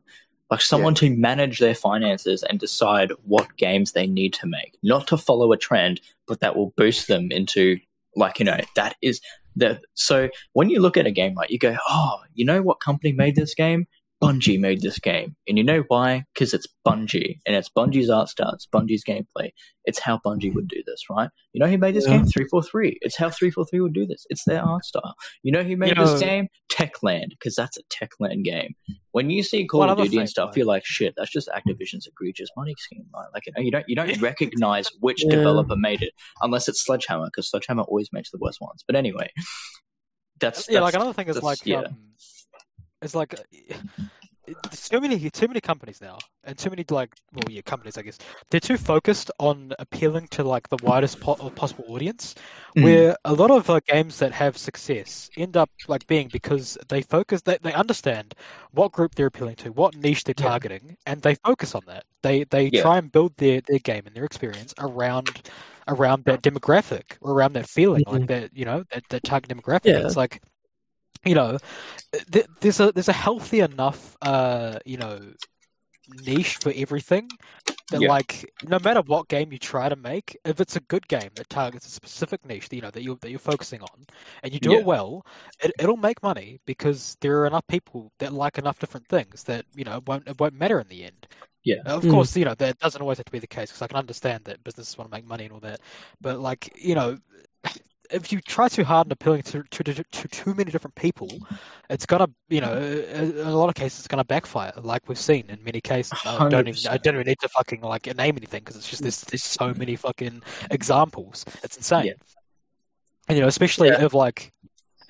Like someone to manage their finances and decide what games they need to make. Not to follow a trend, but that will boost them into like, you know, that is the so when you look at a game like you go, Oh, you know what company made this game? Bungie made this game. And you know why? Because it's Bungie and it's Bungie's art style, it's Bungie's gameplay. It's how Bungie would do this, right? You know who made this Yeah. game? 343. It's how 343 would do this. It's their art style. You know who made You know- this game? Techland, because that's a Techland game. When you see Call of Duty and stuff, like- you're like, shit, that's just Activision's egregious money scheme. Right? Like, you don't you don't recognize which Yeah. developer made it unless it's Sledgehammer, because Sledgehammer always makes the worst ones. But anyway, that's, yeah, like another thing is like yeah. um, it's like uh, there's too many too many companies now, and too many like well, yeah, companies I guess they're too focused on appealing to like the widest po- possible audience, Mm. where a lot of uh, games that have success end up like being because they focus they, they understand what group they're appealing to, what niche they're Yeah. targeting, and they focus on that. They they Yeah. try and build their their game and their experience around around that demographic or around that feeling like that you know that, that target demographic Yeah. it's like you know th- there's a there's a healthy enough uh you know niche for everything that Yeah. like no matter what game you try to make if it's a good game that targets a specific niche that you know that you that you're focusing on and you do Yeah. it well it, it'll make money because there are enough people that like enough different things that you know it won't it won't matter in the end Yeah. of Mm. course, you know that doesn't always have to be the case because I can understand that businesses want to make money and all that. But like, you know, if you try too hard and appealing to to, to, to too many different people, it's gonna, you know, in a lot of cases, it's gonna backfire, like we've seen in many cases. I don't even, I don't even need to fucking like name anything because it's just there's there's so many fucking examples. It's insane. Yeah. And you know, especially Yeah. if like,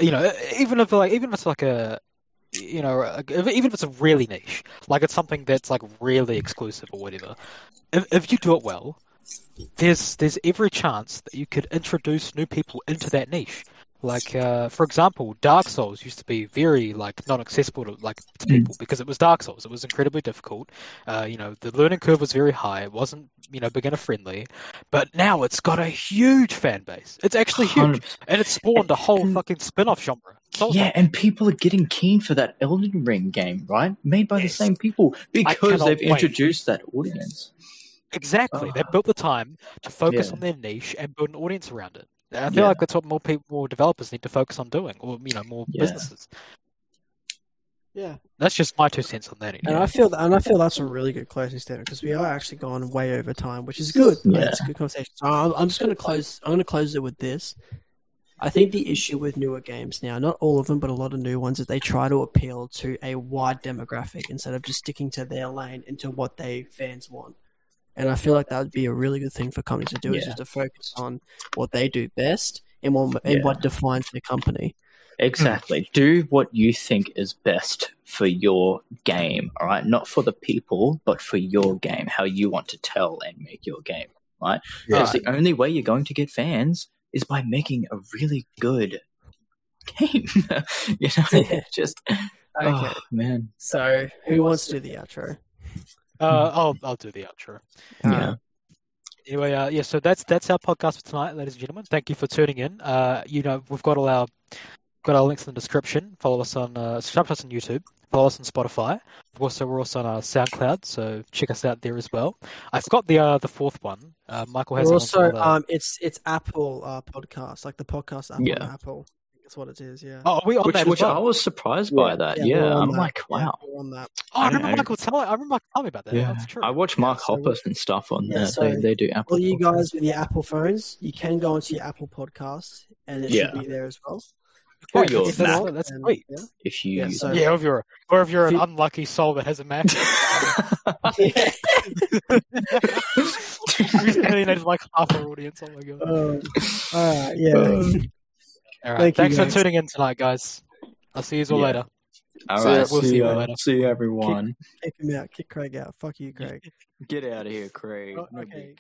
you know, even if like even if it's like a you know, even if it's a really niche, like it's something that's like really exclusive or whatever. If, if you do it well, there's there's every chance that you could introduce new people into that niche. Like, uh, for example, Dark Souls used to be very like not accessible to like to Mm. people because it was Dark Souls. It was incredibly difficult. Uh, you know, the learning curve was very high. It wasn't you know beginner friendly, but now it's got a huge fan base. It's actually huge, 100%. and it's spawned a whole And- fucking spin-off genre. Souls Yeah, and people are getting keen for that Elden Ring game, right? Made by the same people because they've wait. introduced that audience. Exactly. They Ah. built the time to focus Yeah. on their niche and build an audience around it. And I feel Yeah. like that's what more people, more developers need to focus on doing, or you know, more Yeah. businesses. Yeah. That's just my two cents on that. And. I feel and I feel that's a really good closing statement because we are actually gone way over time, which is good. Like, Yeah. It's a good conversation. So I'm, I'm just going to close. I'm going to close it with this. I think the issue with newer games now, not all of them, but a lot of new ones, is they try to appeal to a wide demographic instead of just sticking to their lane and to what they fans want. And I feel like that would be a really good thing for companies to do is just to focus on what they do best and what and what defines their company. Exactly. Do what you think is best for your game, all right? Not for the people, but for your game, how you want to tell and make your game, right? Because the only way you're going to get fans is by making a really good game. you know, Yeah. just Okay. oh man. So who wants to do the outro? Uh, I'll I'll do the outro. Yeah. Anyway, uh, yeah. So that's that's our podcast for tonight, ladies and gentlemen. Thank you for tuning in. Uh, you know, we've got all our got our links in the description. Follow us on uh, subscribe to us on YouTube. Follow us on Spotify. Also, we're also on uh, SoundCloud, so check us out there as well. I forgot the uh, the fourth one. Uh, Michael has We're it on some also um, it's it's Apple uh, podcast, like the podcast app Yeah. on Apple. That's what it is. Yeah. Oh, are we on Which, that which as I was surprised by that. we're Yeah, I'm that. like, wow. we're on that. Oh, I I remember know. Michael telling. I remember Michael telling me about that. Yeah, That's true. I watch Mark so- Hoppus and stuff on Yeah, there. so they, they do Apple. All you guys with your Apple phones, you can go onto your Apple podcast, and it Yeah. should be there as well. Or Yeah, your if Mac, that's, that's And, sweet. yeah. if you Yeah, so- Yeah, if you're or if you're If an you- unlucky soul that has a Mac. Alienated like half our audience. Oh my god. Um, all right. Yeah. Uh, All right. Thank you, Thanks for guys. tuning in tonight, guys. I'll see you all Yeah. later. All So, right, we'll see, see you ya. later. see you, everyone. Kick him out. Kick Craig out. Fuck you, Craig. Get out of here, Craig. Oh, okay. cares.